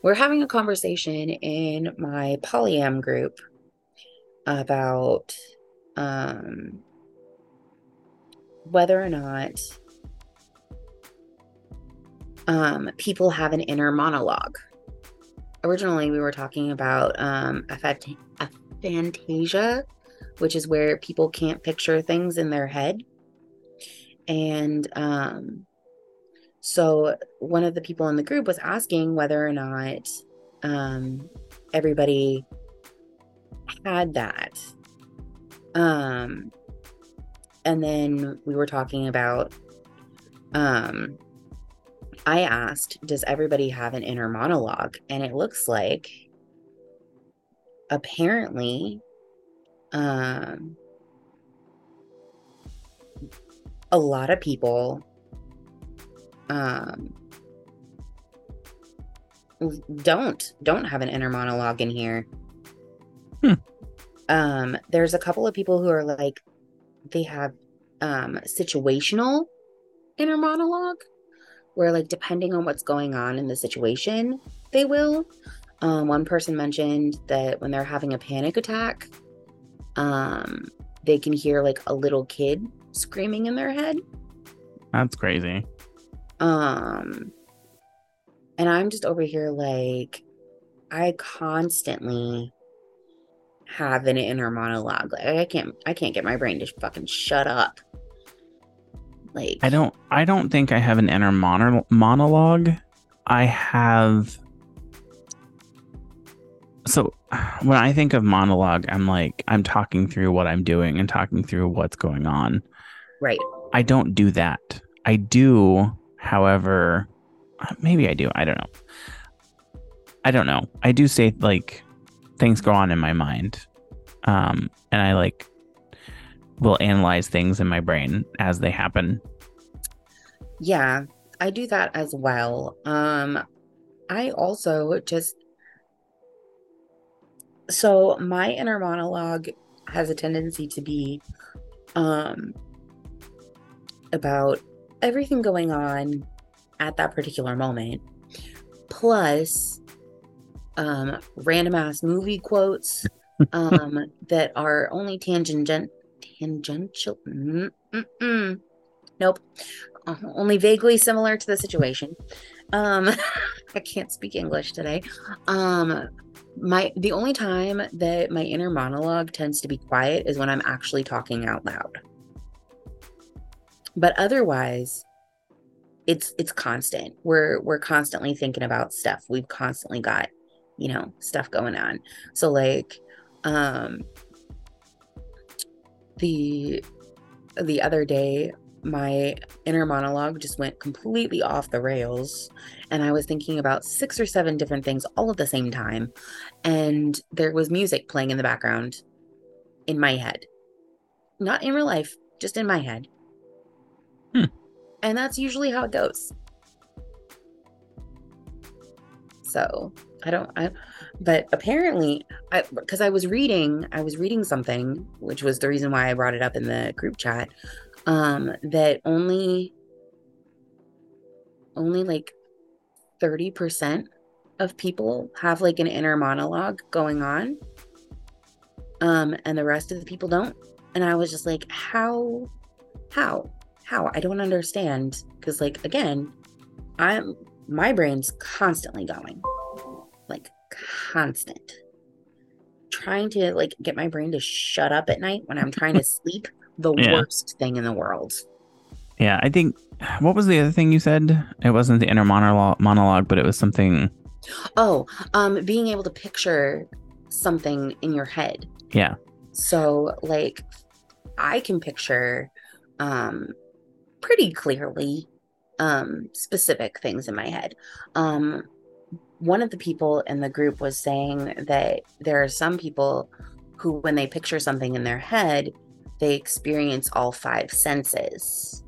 we're having a conversation in my polyam group about um, whether or not um, people have an inner monologue. Originally, we were talking about um, aphantasia, which is where people can't picture things in their head. And um, so, one of the people in the group was asking whether or not um, everybody had that. Um, and then we were talking about um I asked, does everybody have an inner monologue? And it looks like apparently um a lot of people um don't don't have an inner monologue in here. Hmm. Um there's a couple of people who are like they have um situational inner monologue where like depending on what's going on in the situation, they will. Um, one person mentioned that when they're having a panic attack, um, they can hear like a little kid screaming in their head. That's crazy. Um, and I'm just over here like, I constantly have an inner monologue. Like I can't, I can't get my brain to fucking shut up. Like I don't I don't think I have an inner mono- monologue. I have so when I think of monologue, I'm like I'm talking through what I'm doing and talking through what's going on. Right. I don't do that. I do, however, maybe I do. I don't know. I don't know. I do say like things go on in my mind. Um and I like will analyze things in my brain as they happen. Yeah, I do that as well. Um I also just so my inner monologue has a tendency to be um about everything going on at that particular moment plus um random ass movie quotes um that are only tangent tangential. Mm-mm. Nope. Uh, only vaguely similar to the situation. Um, I can't speak English today. Um, my the only time that my inner monologue tends to be quiet is when I'm actually talking out loud. But otherwise, it's it's constant. We're we're constantly thinking about stuff. We've constantly got, you know, stuff going on. So like um the the other day my inner monologue just went completely off the rails and i was thinking about six or seven different things all at the same time and there was music playing in the background in my head. Not in real life just in my head. Hmm. and that's usually how it goes. So i don't i but apparently i because i was reading i was reading something which was the reason why i brought it up in the group chat um that only only like 30% of people have like an inner monologue going on um and the rest of the people don't. And i was just like how how how? I don't understand because like again i'm my brain's constantly going like constant trying to like get my brain to shut up at night when i'm trying to sleep the Yeah. worst thing in the world Yeah, I think what was the other thing you said? It wasn't the inner monologue, monologue but it was something. oh um being able to picture something in your head Yeah. so like i can picture um pretty clearly um specific things in my head um one of the people in the group was saying that there are some people who when they picture something in their head they experience all five senses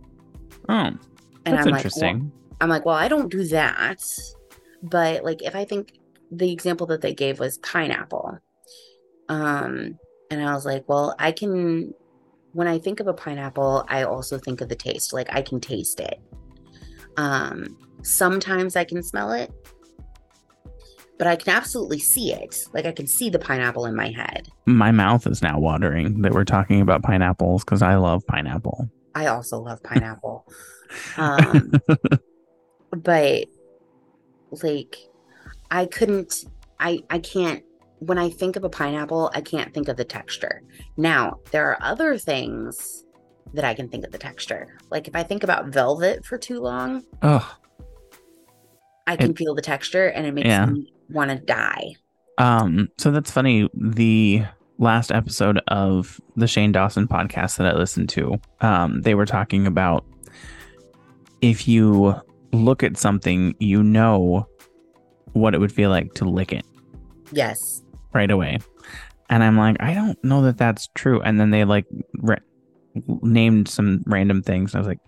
Oh, and that's i'm like well, interesting. I'm like, well, I don't do that. But like if I think the example that they gave was pineapple. Um and I was like, well, I can when I think of a pineapple, I also think of the taste. Like I can taste it. Um sometimes I can smell it. But I can absolutely see it. Like I can see the pineapple in my head. My mouth is now watering that we're talking about pineapples because I love pineapple. I also love pineapple. um but like i couldn't i i can't when i think of a pineapple i can't think of the texture now there are other things that i can think of the texture like if i think about velvet for too long oh, i can It- feel the texture and it makes Yeah. me want to die um, so that's funny. The last episode of the Shane Dawson podcast that I listened to, um, they were talking about if you look at something, you know what it would feel like to lick it. yes right away. And I'm like, I don't know that that's true. And then they like ra- named some random things. I was like,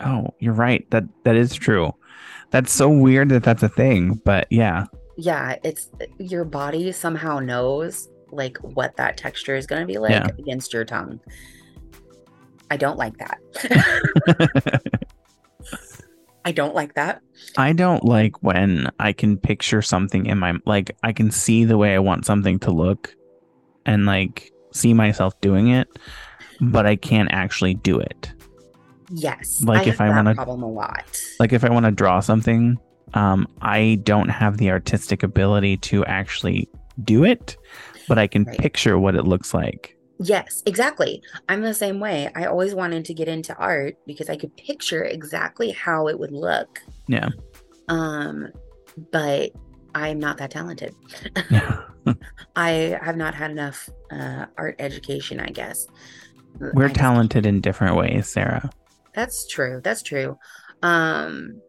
oh, you're right. That that is true. That's so weird that that's a thing. But yeah, yeah it's your body somehow knows like what that texture is going to be like Yeah. against your tongue i don't like that i don't like that I don't like when I can picture something in my like I can see the way I want something to look and like see myself doing it, but I can't actually do it. Yes. Like, I if have I wanna- problem a lot. like if I want to draw something, um, I don't have the artistic ability to actually do it, but I can Right. picture what it looks like. Yes, exactly. I'm the same way. I always wanted to get into art because I could picture exactly how it would look. Yeah. Um, but I'm not that talented. Yeah. I have not had enough uh, art education, I guess. We're I talented in different ways, Sarah. That's true. That's true. Um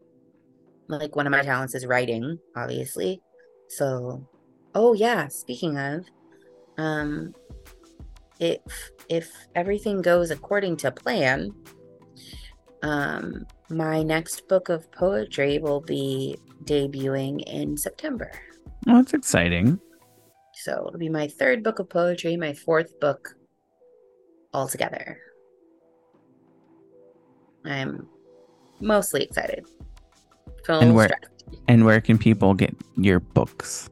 like one of my talents is writing, obviously. So oh yeah, speaking of um if if everything goes according to plan, um my next book of poetry will be debuting in September. Well, that's exciting. So it'll be my third book of poetry, my fourth book altogether. I'm mostly excited. And where-. And where can people get your books?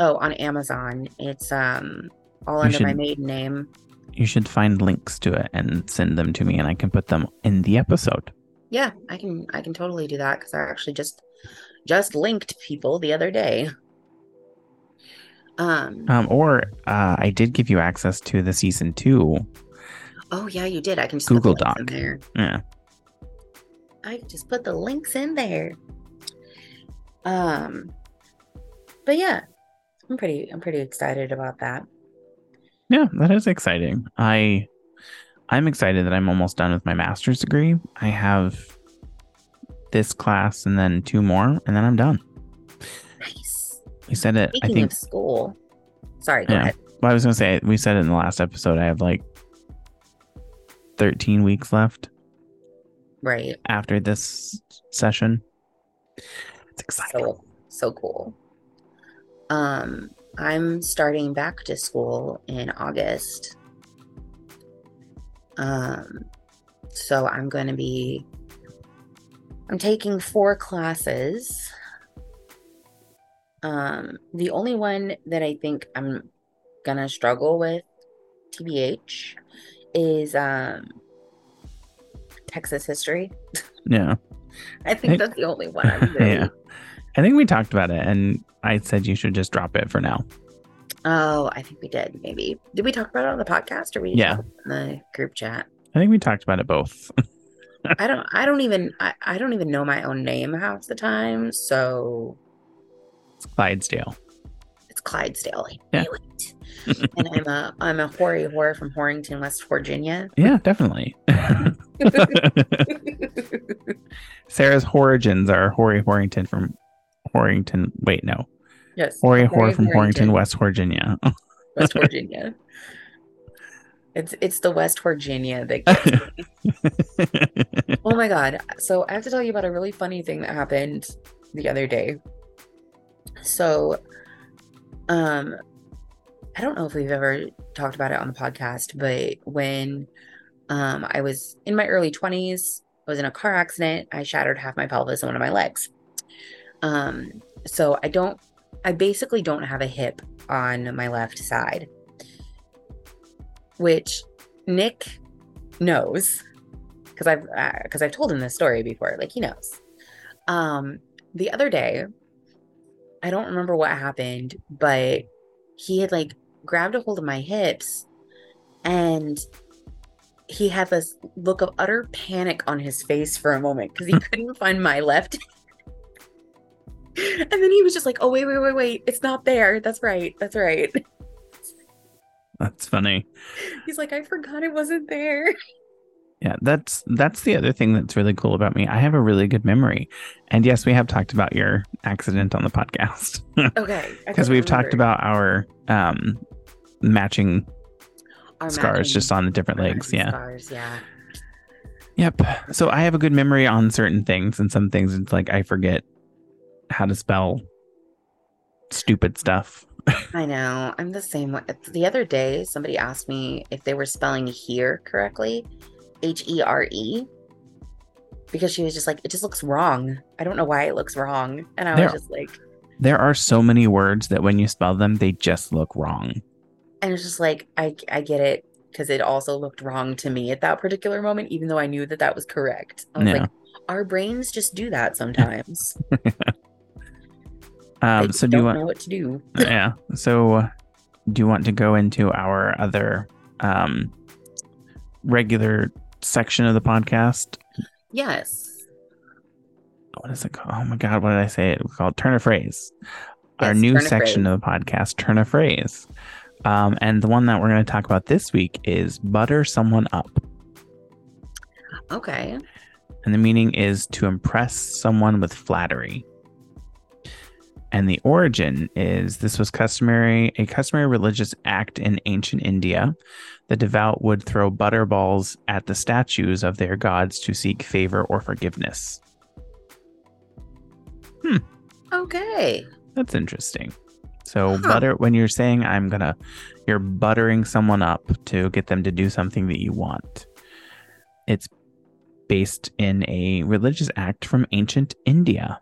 Oh, on Amazon. It's um all You under my maiden name. You should find links to it and send them to me, and I can put them in the episode. Yeah, I can I can totally do that because I actually just just linked people the other day. Um Um, or uh, I did give you access to the season two. oh yeah, you did. I can just Google put the links in Doc. there. Yeah. I can just put the links in there. Um but yeah, I'm pretty I'm pretty excited about that. Yeah, that is exciting. I I'm excited that I'm almost done with my master's degree. I have this class and then two more, and then I'm done. Nice. We said it. Speaking I think. of school, sorry, go Yeah. ahead. Well, I was gonna say we said it in the last episode. I have like 13 weeks left Right. after this session. It's exciting. So so cool. Um, I'm starting back to school in August. Um, so I'm going to be I'm taking four classes. Um, the only one that I think I'm gonna struggle with, TBH, is um Texas history. yeah. I think that's the only one I'm really Yeah. I think we talked about it, and I said you should just drop it for now. Oh, I think we did. Maybe did we talk about it on the podcast or we Yeah. in the group chat? I think we talked about it both. I don't. I don't even. I, I don't even know my own name half the time. So It's Clydesdale. Clydesdale. Yeah. and I'm a I'm a hoary whore from Horrington, West Virginia. Yeah, definitely. Sarah's origins are Hoary Horrington from Horrington. Wait, no. yes, Hoary Whore from Horrington, West Virginia. West Virginia. It's it's the West Virginia that. Oh my god. So I have to tell you about a really funny thing that happened the other day. So um I don't know if we've ever talked about it on the podcast, but when um I was in my early 20s, I was in a car accident. I shattered half my pelvis and one of my legs. Um so I don't I basically don't have a hip on my left side. Which Nick knows because I've because I've told him this story before. Like he knows. Um, the other day, I don't remember what happened, but he had like grabbed a hold of my hips, and he had this look of utter panic on his face for a moment because he couldn't find my left. and then he was just like, "Oh wait, wait, wait, wait! It's not there. That's right. That's right." That's funny. He's like, "I forgot it wasn't there." Yeah, that's that's the other thing that's really cool about me. I have a really good memory. And yes, we have talked about your accident on the podcast. Okay, Because we've talked about our um matching Our scars matching- just on the different legs. Yeah. Scars, yeah. Yep. So I have a good memory on certain things and some things it's like I forget how to spell stupid stuff. I know. I'm the same way. The other day, somebody asked me if they were spelling here correctly, H E R E, because she was just like, it just looks wrong. I don't know why it looks wrong. And I There- was just like, There are so many words that when you spell them, they just look wrong. and it's just like, I, I get it because it also looked wrong to me at that particular moment, even though I knew that that was correct. I was Yeah. like, our brains just do that sometimes. Um, so do you want? know what to do. yeah. So uh, do you want to go into our other um, regular section of the podcast? Yes. What is it called? Oh my god, what did I say? It was called Turn a Phrase. our new section phrase. of the podcast, Turn a Phrase. Um, and the one that we're going to talk about this week is butter someone up. Okay. And the meaning is to impress someone with flattery. And the origin is this was customary a customary religious act in ancient India. The devout would throw butter balls at the statues of their gods to seek favor or forgiveness. Hmm. Okay. That's interesting. So Huh. butter when you're saying I'm gonna you're buttering someone up to get them to do something that you want. It's based in a religious act from ancient India.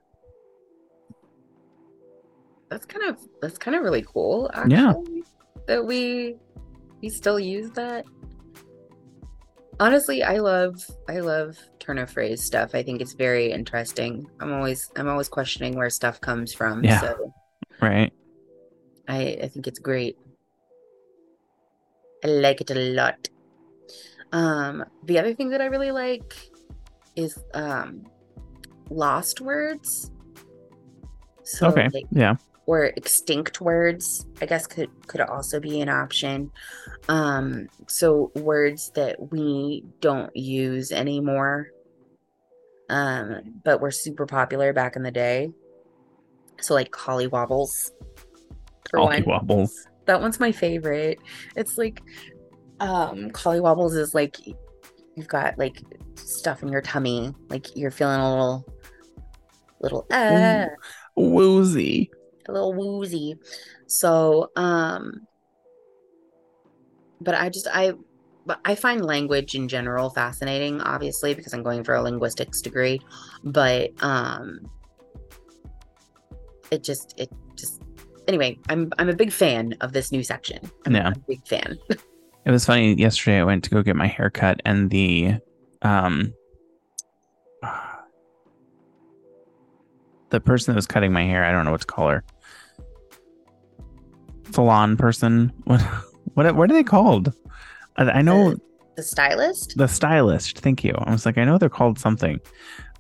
That's kind of that's kind of really cool actually Yeah. that we we still use that. Honestly, I love I love turn of phrase stuff. I think it's very interesting. I'm always I'm always questioning where stuff comes from. Yeah. So Right. I I think it's great. I like it a lot. Um the other thing that I really like is um lost words. So okay. like, yeah. Or extinct words i guess could could also be an option. Um so words that we don't use anymore. Um but were super popular back in the day. So like collywobbles for Ollie one. Wobbles. that one's my favorite. It's like um collywobbles is like you've got like stuff in your tummy. Like you're feeling a little little uh, Woozy. A little woozy. So, um, but I just I, but I find language in general fascinating, obviously because I'm going for a linguistics degree. But um, it just it just anyway. I'm I'm a big fan of this new section. I'm Yeah. a big fan. It was funny. Yesterday, I went to go get my hair cut, and the um, the person that was cutting my hair, I don't know what to call her. Salon person. What? What? What are they called? I, know The stylist. the stylist. Thank you. I was like, I know they're called something.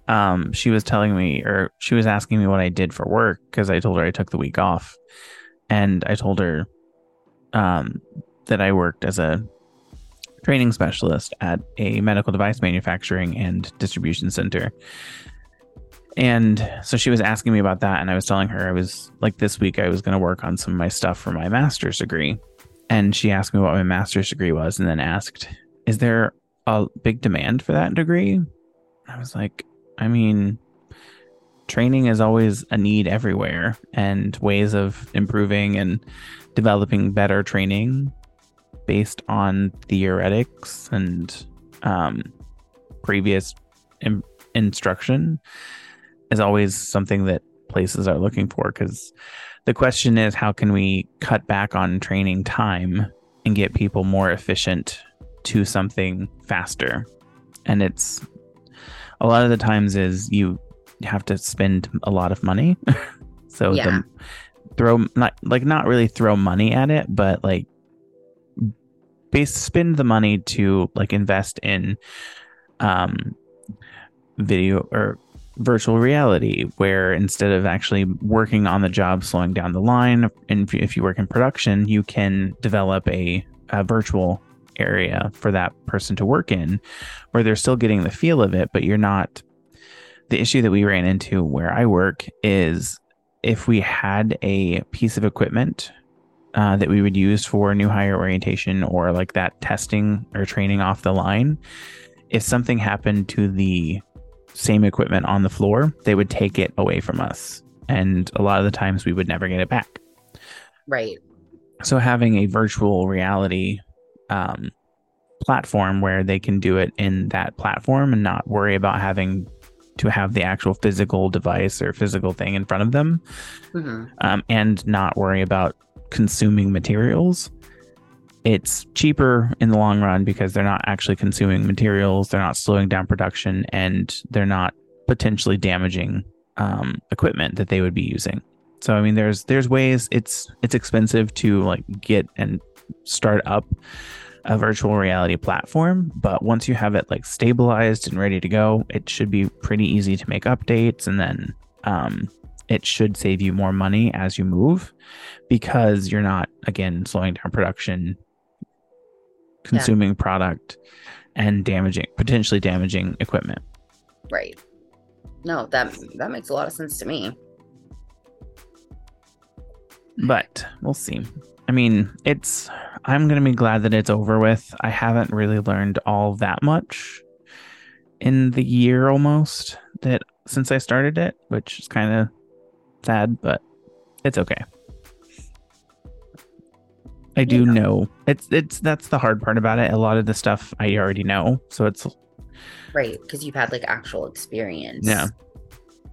Um, she was telling me, or she was asking me what I did for work because I told her I took the week off, and I told her, um, that I worked as a training specialist at a medical device manufacturing and distribution center. And so she was asking me about that, and I was telling her I was like this week I was going to work on some of my stuff for my master's degree. And she asked me what my master's degree was, and then asked, "Is there a big demand for that degree?" I was like, "I mean, training is always a need everywhere, and ways of improving and developing better training based on theoretics and um, previous in- instruction is always something that places are looking for because the question is how can we cut back on training time and get people more efficient to something faster and it's a lot of the times is you have to spend a lot of money so Yeah. the throw not like not really throw money at it but like base spend the money to like invest in um video or virtual reality where instead of actually working on the job slowing down the line and if you, work in production you can develop a, a virtual area for that person to work in where they're still getting the feel of it but you're not the issue that we ran into where i work is if we had a piece of equipment uh, that we would use for new hire orientation or like that testing or training off the line if something happened to the same equipment on the floor they would take it away from us and a lot of the times we would never get it back Right. so having a virtual reality um, platform where they can do it in that platform and not worry about having to have the actual physical device or physical thing in front of them hmm um, and not worry about consuming materials. It's cheaper in the long run because they're not actually consuming materials, they're not slowing down production, and they're not potentially damaging um, equipment that they would be using. So I mean, there's there's ways. It's it's expensive to like get and start up a virtual reality platform, but once you have it like stabilized and ready to go, it should be pretty easy to make updates, and then um, it should save you more money as you move because you're not again slowing down production consuming product and damaging potentially damaging equipment. Right. No, that that makes a lot of sense to me. but we'll see. I mean it's i'm gonna be glad that it's over with. I haven't really learned all that much in the year almost that since i started it which is kind of sad but it's okay i do Yeah. know it's it's that's the hard part about it a lot of the stuff i already know so it's Right, because you've had like actual experience. Yeah.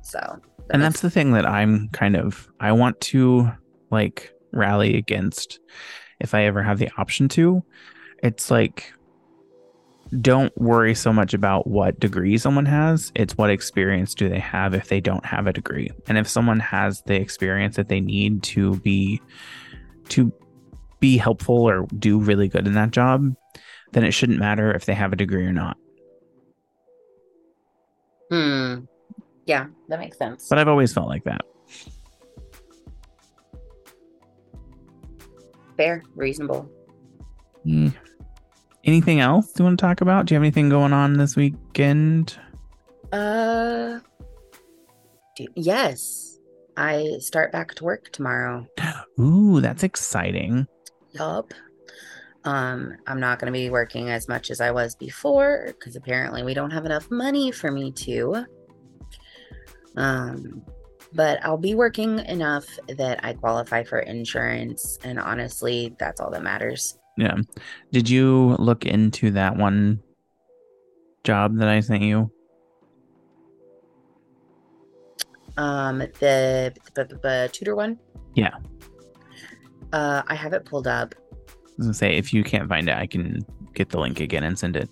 So. that and makes- that's the thing that I'm kind of I want to like rally against if I ever have the option to. It's like don't worry so much about what degree someone has. It's what experience do they have if they don't have a degree. And if someone has the experience that they need to be to be helpful or do really good in that job, then it shouldn't matter if they have a degree or not. Hmm. Yeah, that makes sense. But I've always felt like that. fair, reasonable. Mm. Anything else you want to talk about? Do you have anything going on this weekend? Uh, do, yes. I start back to work tomorrow. Ooh, that's exciting. Yup. Um, I'm not going to be working as much as I was before because apparently we don't have enough money for me to. Um, but I'll be working enough that I qualify for insurance, and honestly, that's all that matters. Yeah. Did you look into that one job that I sent you? Um, the, the, the, the tutor one. Yeah. Uh, I have it pulled up. I was gonna say if you can't find it, I can get the link again and send it.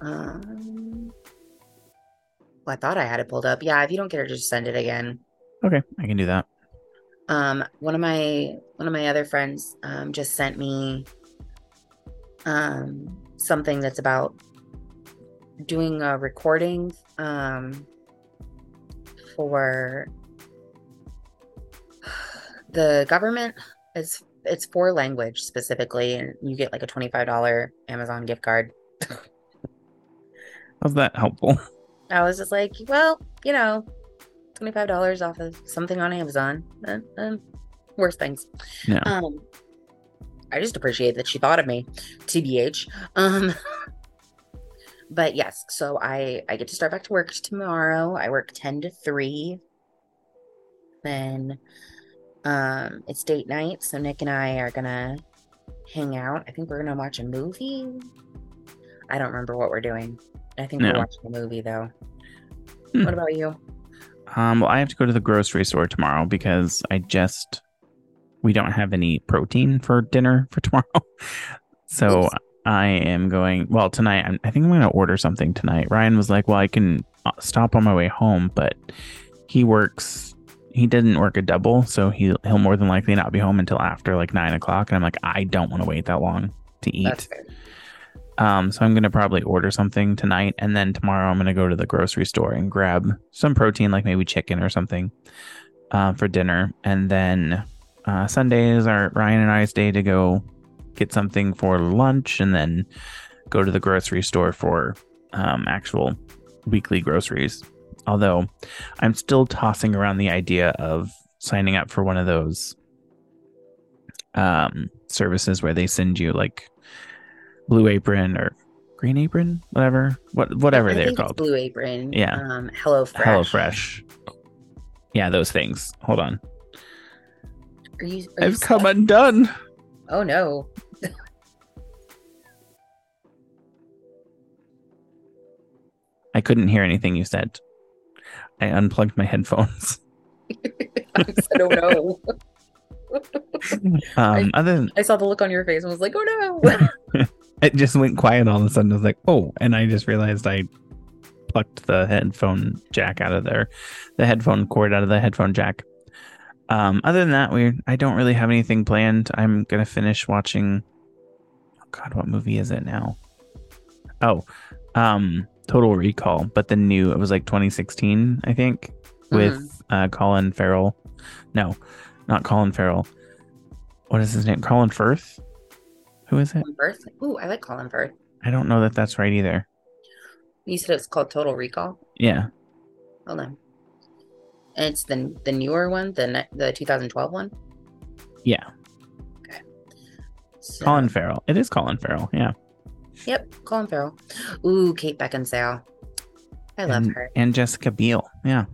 Um, well, I thought I had it pulled up. Yeah, if you don't get it, just send it again. Okay, I can do that. Um, one of my one of my other friends um just sent me um something that's about doing a recording um for the government is it's for language specifically and you get like a $25 Amazon gift card. How's that helpful? I was just like, well, you know, $25 off of something on Amazon. Uh, uh, worse things. Yeah. Um, I just appreciate that she thought of me, TBH. Um, but yes, so I I get to start back to work tomorrow. I work ten to three. Then, um, it's date night, so Nick and I are gonna hang out. I think we're gonna watch a movie. I don't remember what we're doing. I think we're watching a movie though. Hmm. What about you? Um, well, I have to go to the grocery store tomorrow because I just we don't have any protein for dinner for tomorrow. So Oops. I am going. Well, tonight I'm, I think I'm going to order something tonight. Ryan was like, "Well, I can uh, stop on my way home," but he works. He didn't work a double, so he he'll more than likely not be home until after like nine o'clock. And I'm like, I don't want to wait that long to eat. Um, so I'm gonna probably order something tonight, and then tomorrow I'm gonna go to the grocery store and grab some protein, like maybe chicken or something, uh, for dinner. And then uh, Sunday is our Ryan and I's day to go get something for lunch, and then go to the grocery store for um, actual weekly groceries. Although I'm still tossing around the idea of signing up for one of those um, services where they send you like Blue Apron or Green Apron, whatever, what whatever I they're called. Blue Apron. Yeah. Um, Hello Fresh. Hello Fresh. Yeah, those things. Hold on. Are you? Are I've come stuck? undone. Oh no. I couldn't hear anything you said. I unplugged my headphones. I said, oh no. Um, other than I saw the look on your face and was like, oh no. it just went quiet all of a sudden. I was like, oh, and I just realized I plucked the headphone jack out of there, the headphone cord out of the headphone jack. Um, other than that, we I don't really have anything planned. I'm gonna finish watching. Oh God, what movie is it now? Oh, um, Total Recall, but the new it was like 2016, I think, with uh, Colin Farrell. No, not Colin Farrell. What is his name? Colin Firth. Who is it? Colin Firth. Ooh, I like Colin Firth. I don't know that that's right either. You said it's called Total Recall. Yeah, Hold on. And it's the the newer one, the ne- the 2012 one. yeah. So, Colin Farrell. It is Colin Farrell. Yeah. Yep, Colin Farrell. Ooh, Kate Beckinsale. I love and, her. And Jessica Biel. Yeah.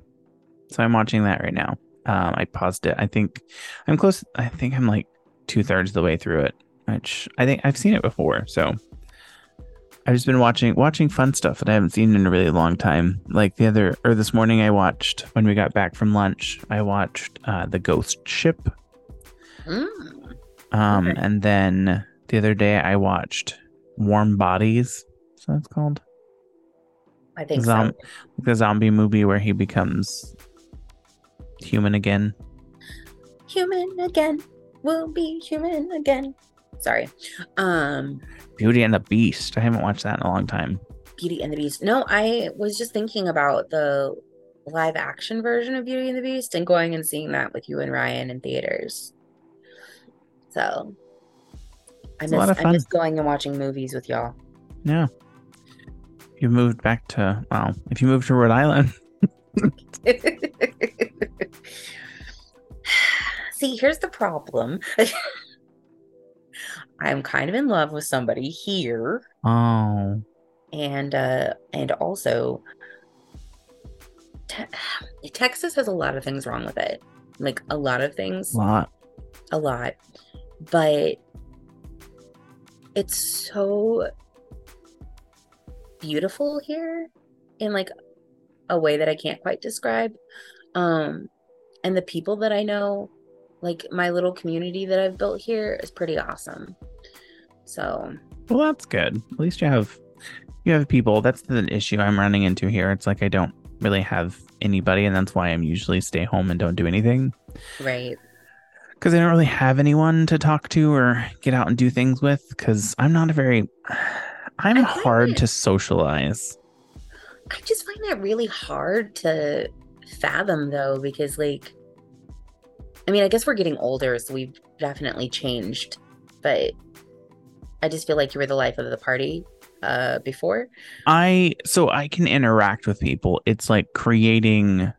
So I'm watching that right now. Um, I paused it. I think I'm close. I think I'm like two thirds of the way through it, which I think I've seen it before. So I've just been watching watching fun stuff that I haven't seen in a really long time. Like the other or this morning, I watched when we got back from lunch. I watched uh, the Ghost Ship. Mm, Um, Okay. and then the other day I watched Warm Bodies. So that's called. I think Zom- so. the zombie movie where he becomes human again. Human again. We'll be human again. Sorry. Um, Beauty and the Beast. I haven't watched that in a long time. Beauty and the Beast. No, I was just thinking about the live action version of Beauty and the Beast and going and seeing that with you and Ryan in theaters. So I It's a lot miss of I miss going and watching movies with y'all. Yeah. You moved back to well, if you moved to Rhode Island, See, here's the problem. I'm kind of in love with somebody here, oh, and uh, and also te- Texas has a lot of things wrong with it, like a lot of things, A lot. a lot, but it's so beautiful here in like a way that I can't quite describe. Um, and the people that I know, like my little community that I've built here, is pretty awesome. So Well, that's good. At least you have you have people. That's the issue I'm running into here. It's like I don't really have anybody, and that's why I'm usually stay home and don't do anything right, because I don't really have anyone to talk to or get out and do things with. Because I'm not a very I'm hard it- to socialize. I just find that really hard to fathom though, because like, I mean, I guess we're getting older, so we've definitely changed, but I just feel like you were the life of the party uh before. I so I can interact with people. It's like creating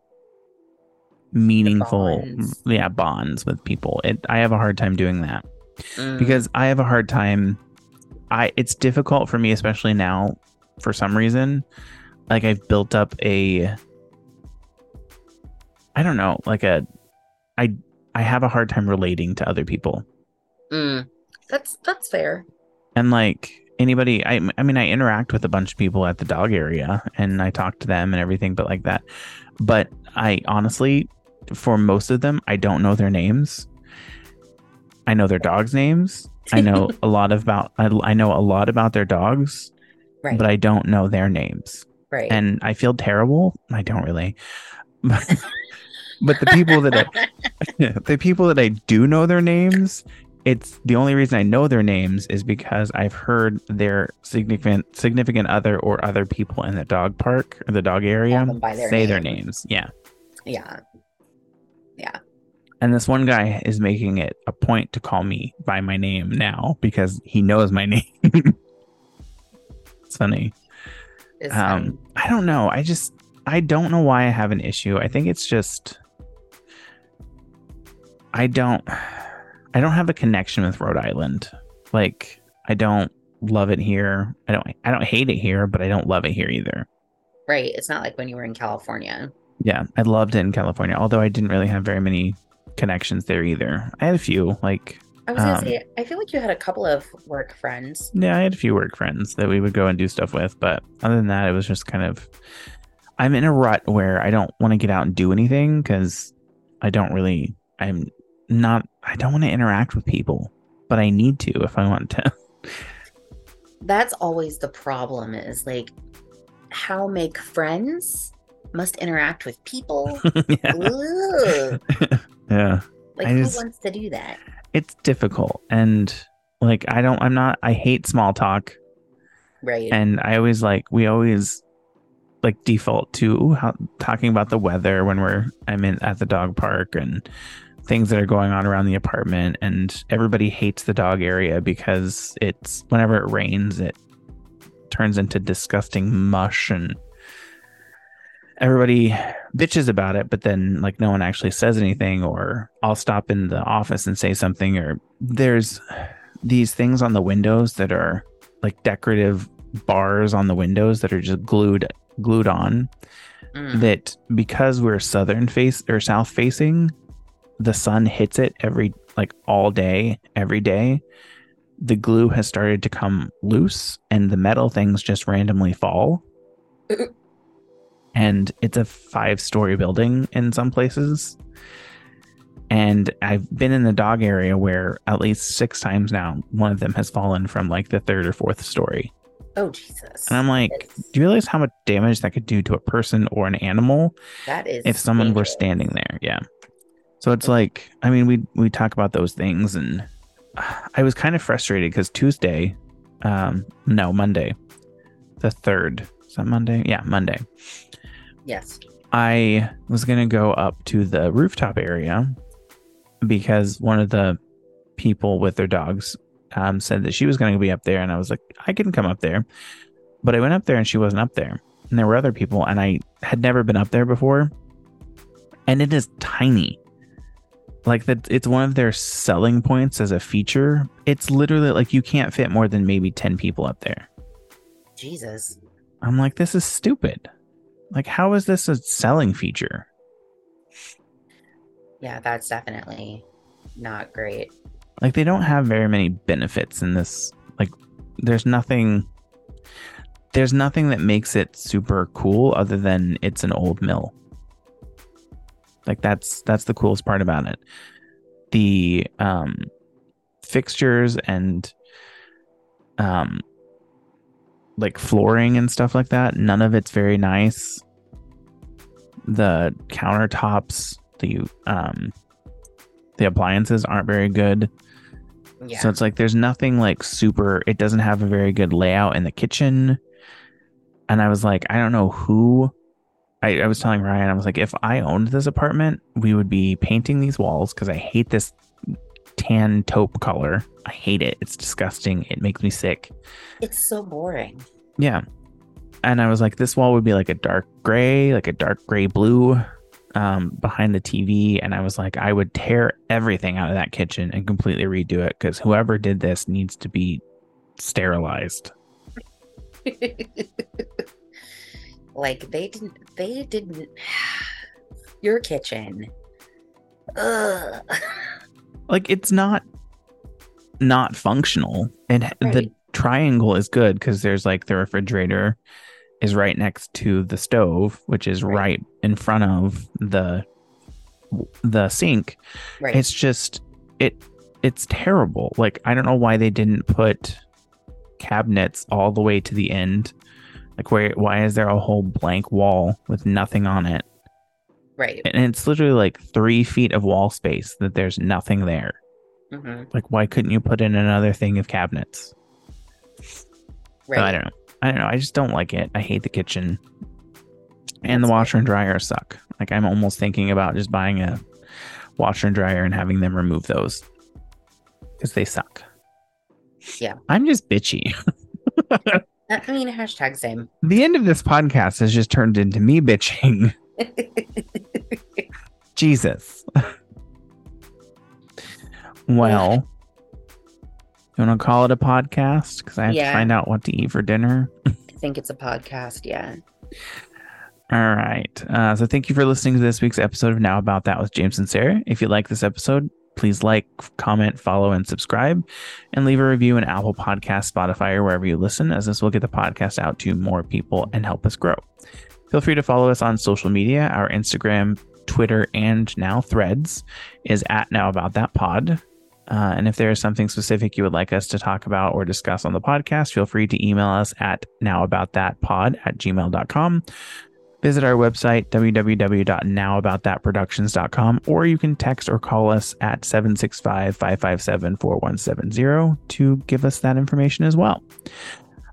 meaningful bonds. yeah bonds with people. It I have a hard time doing that Mm, because I have a hard time I it's difficult for me especially now for some reason like I've built up a I don't know, like a I I have a hard time relating to other people. mm, that's that's fair. and like anybody I, I mean i interact with a bunch of people at the dog area and i talk to them and everything but like that but i honestly for most of them i don't know their names. I know their dogs names. I know a lot about I, I know a lot about their dogs Right, but i don't know their names. Right. and i feel terrible. I don't really. But the people that i the people that I do know their names, it's the only reason I know their names is because I've heard their significant significant other or other people in the dog park or the dog area their say their names. Yeah. yeah, And this one guy is making it a point to call me by my name now because he knows my name. it's funny. it's Um, I don't know. I just I don't know why I have an issue. I think it's just I don't I don't have a connection with Rhode Island. Like I don't love it here. I don't I don't hate it here, but I don't love it here either. right. It's not like when you were in California. Yeah, I loved it in California, although I didn't really have very many connections there either. I had a few, like I was gonna Um, say, I feel like you had a couple of work friends. Yeah, I had a few work friends that we would go and do stuff with, but other than that, it was just kind of. I'm in a rut where I don't want to get out and do anything because I don't really. I'm not. I don't want to interact with people, but I need to if I want to. That's always the problem. Is like how make friends must interact with people. yeah. Yeah, Like I who just- wants to do that? it's difficult, and like I don't. I'm not. I hate small talk. Right. and I always like we always like default to ooh, how, talking about the weather when we're I'm in at the dog park and things that are going on around the apartment and everybody hates the dog area because it's whenever it rains it turns into disgusting mush and everybody bitches about it but then like no one actually says anything or I'll stop in the office and say something or there's these things on the windows that are like decorative bars on the windows that are just glued glued on Mm. that because we're southern face or south facing the sun hits it every like all day every day the glue has started to come loose and the metal things just randomly fall and it's a five story building in some places. And i've been in the dog area where at least six times now one of them has fallen from like the third or fourth story. Oh Jesus. and i'm like It's- do you realize how much damage that could do to a person or an animal that is if someone were standing there? Yeah. So it's like i mean we we talk about those things and i was kind of frustrated because tuesday um no monday. The third. Is that monday? Yeah monday Yes. i was gonna go up to the rooftop area because one of the people with their dogs um, said that she was going to be up there, and I was like, I can come up there, but I went up there and she wasn't up there, and there were other people, and I had never been up there before, and it is tiny. Like that, it's one of their selling points as a feature. It's literally like you can't fit more than maybe ten people up there. Jesus. I'm like, this is stupid. Like, how is this a selling feature? Yeah, that's definitely not great. Like, they don't have very many benefits in this. Like, there's nothing. There's nothing that makes it super cool other than it's an old mill. Like that's that's the coolest part about it. The um fixtures and um like flooring and stuff like that, none of it's very nice. The countertops, the um the appliances aren't very good. Yeah. So it's like there's nothing like super it doesn't have a very good layout in the kitchen. And I was like, I don't know who I, I was telling Ryan, I was like, if I owned this apartment, we would be painting these walls because I hate this tan taupe color. I hate it. It's disgusting. It makes me sick. it's so boring. Yeah. And I was like, this wall would be like a dark gray, like a dark gray blue um, behind the TV. And I was like, I would tear everything out of that kitchen and completely redo it because whoever did this needs to be sterilized. like they didn't they didn't your kitchen. Ugh. Like it's not not functional. And the triangle is good because there's like the refrigerator is right next to the stove, which is Right. right in front of the the sink. Right. It's just it it's terrible. Like I don't know why they didn't put cabinets all the way to the end. Like where why is there a whole blank wall with nothing on it? Right. And it's literally like three feet of wall space that there's nothing there. hmm Like why couldn't you put in another thing of cabinets? Right. I don't know. I don't know. I just don't like it. I hate the kitchen. And the washer and dryer suck. Like I'm almost thinking about just buying a washer and dryer and having them remove those because they suck. Yeah. I'm just bitchy. I I mean, hashtag same. the end of this podcast has just turned into me bitching. Jesus. well, you want to call it a podcast? Because I have Yeah. to find out what to eat for dinner. I think it's a podcast. Yeah. All right. Uh, so thank you for listening to this week's episode of Now About That with James and Sarah. If you like this episode, please like, comment, follow, and subscribe, and leave a review in Apple Podcast, Spotify, or wherever you listen, as this will get the podcast out to more people and help us grow. Feel free to follow us on social media. Our Instagram, Twitter, and now Threads is at Now About That Pod. Uh, and if there is something specific you would like us to talk about or discuss on the podcast, feel free to email us at nowaboutthatpod at gmail.com. Visit our website, www.nowaboutthatproductions.com, or you can text or call us at 765 557 4170 to give us that information as well.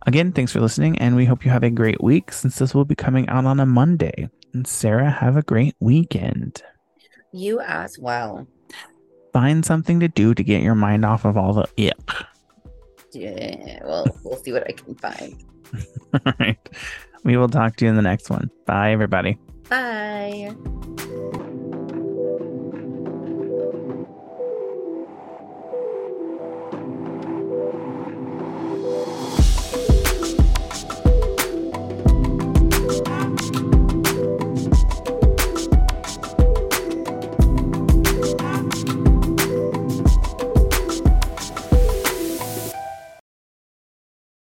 Again, thanks for listening, and we hope you have a great week since this will be coming out on a Monday. And Sarah, have a great weekend. You as well. Find something to do to get your mind off of all the ick. Yeah. Well, we'll see what I can find. All right. We will talk to you in the next one. Bye, everybody. Bye.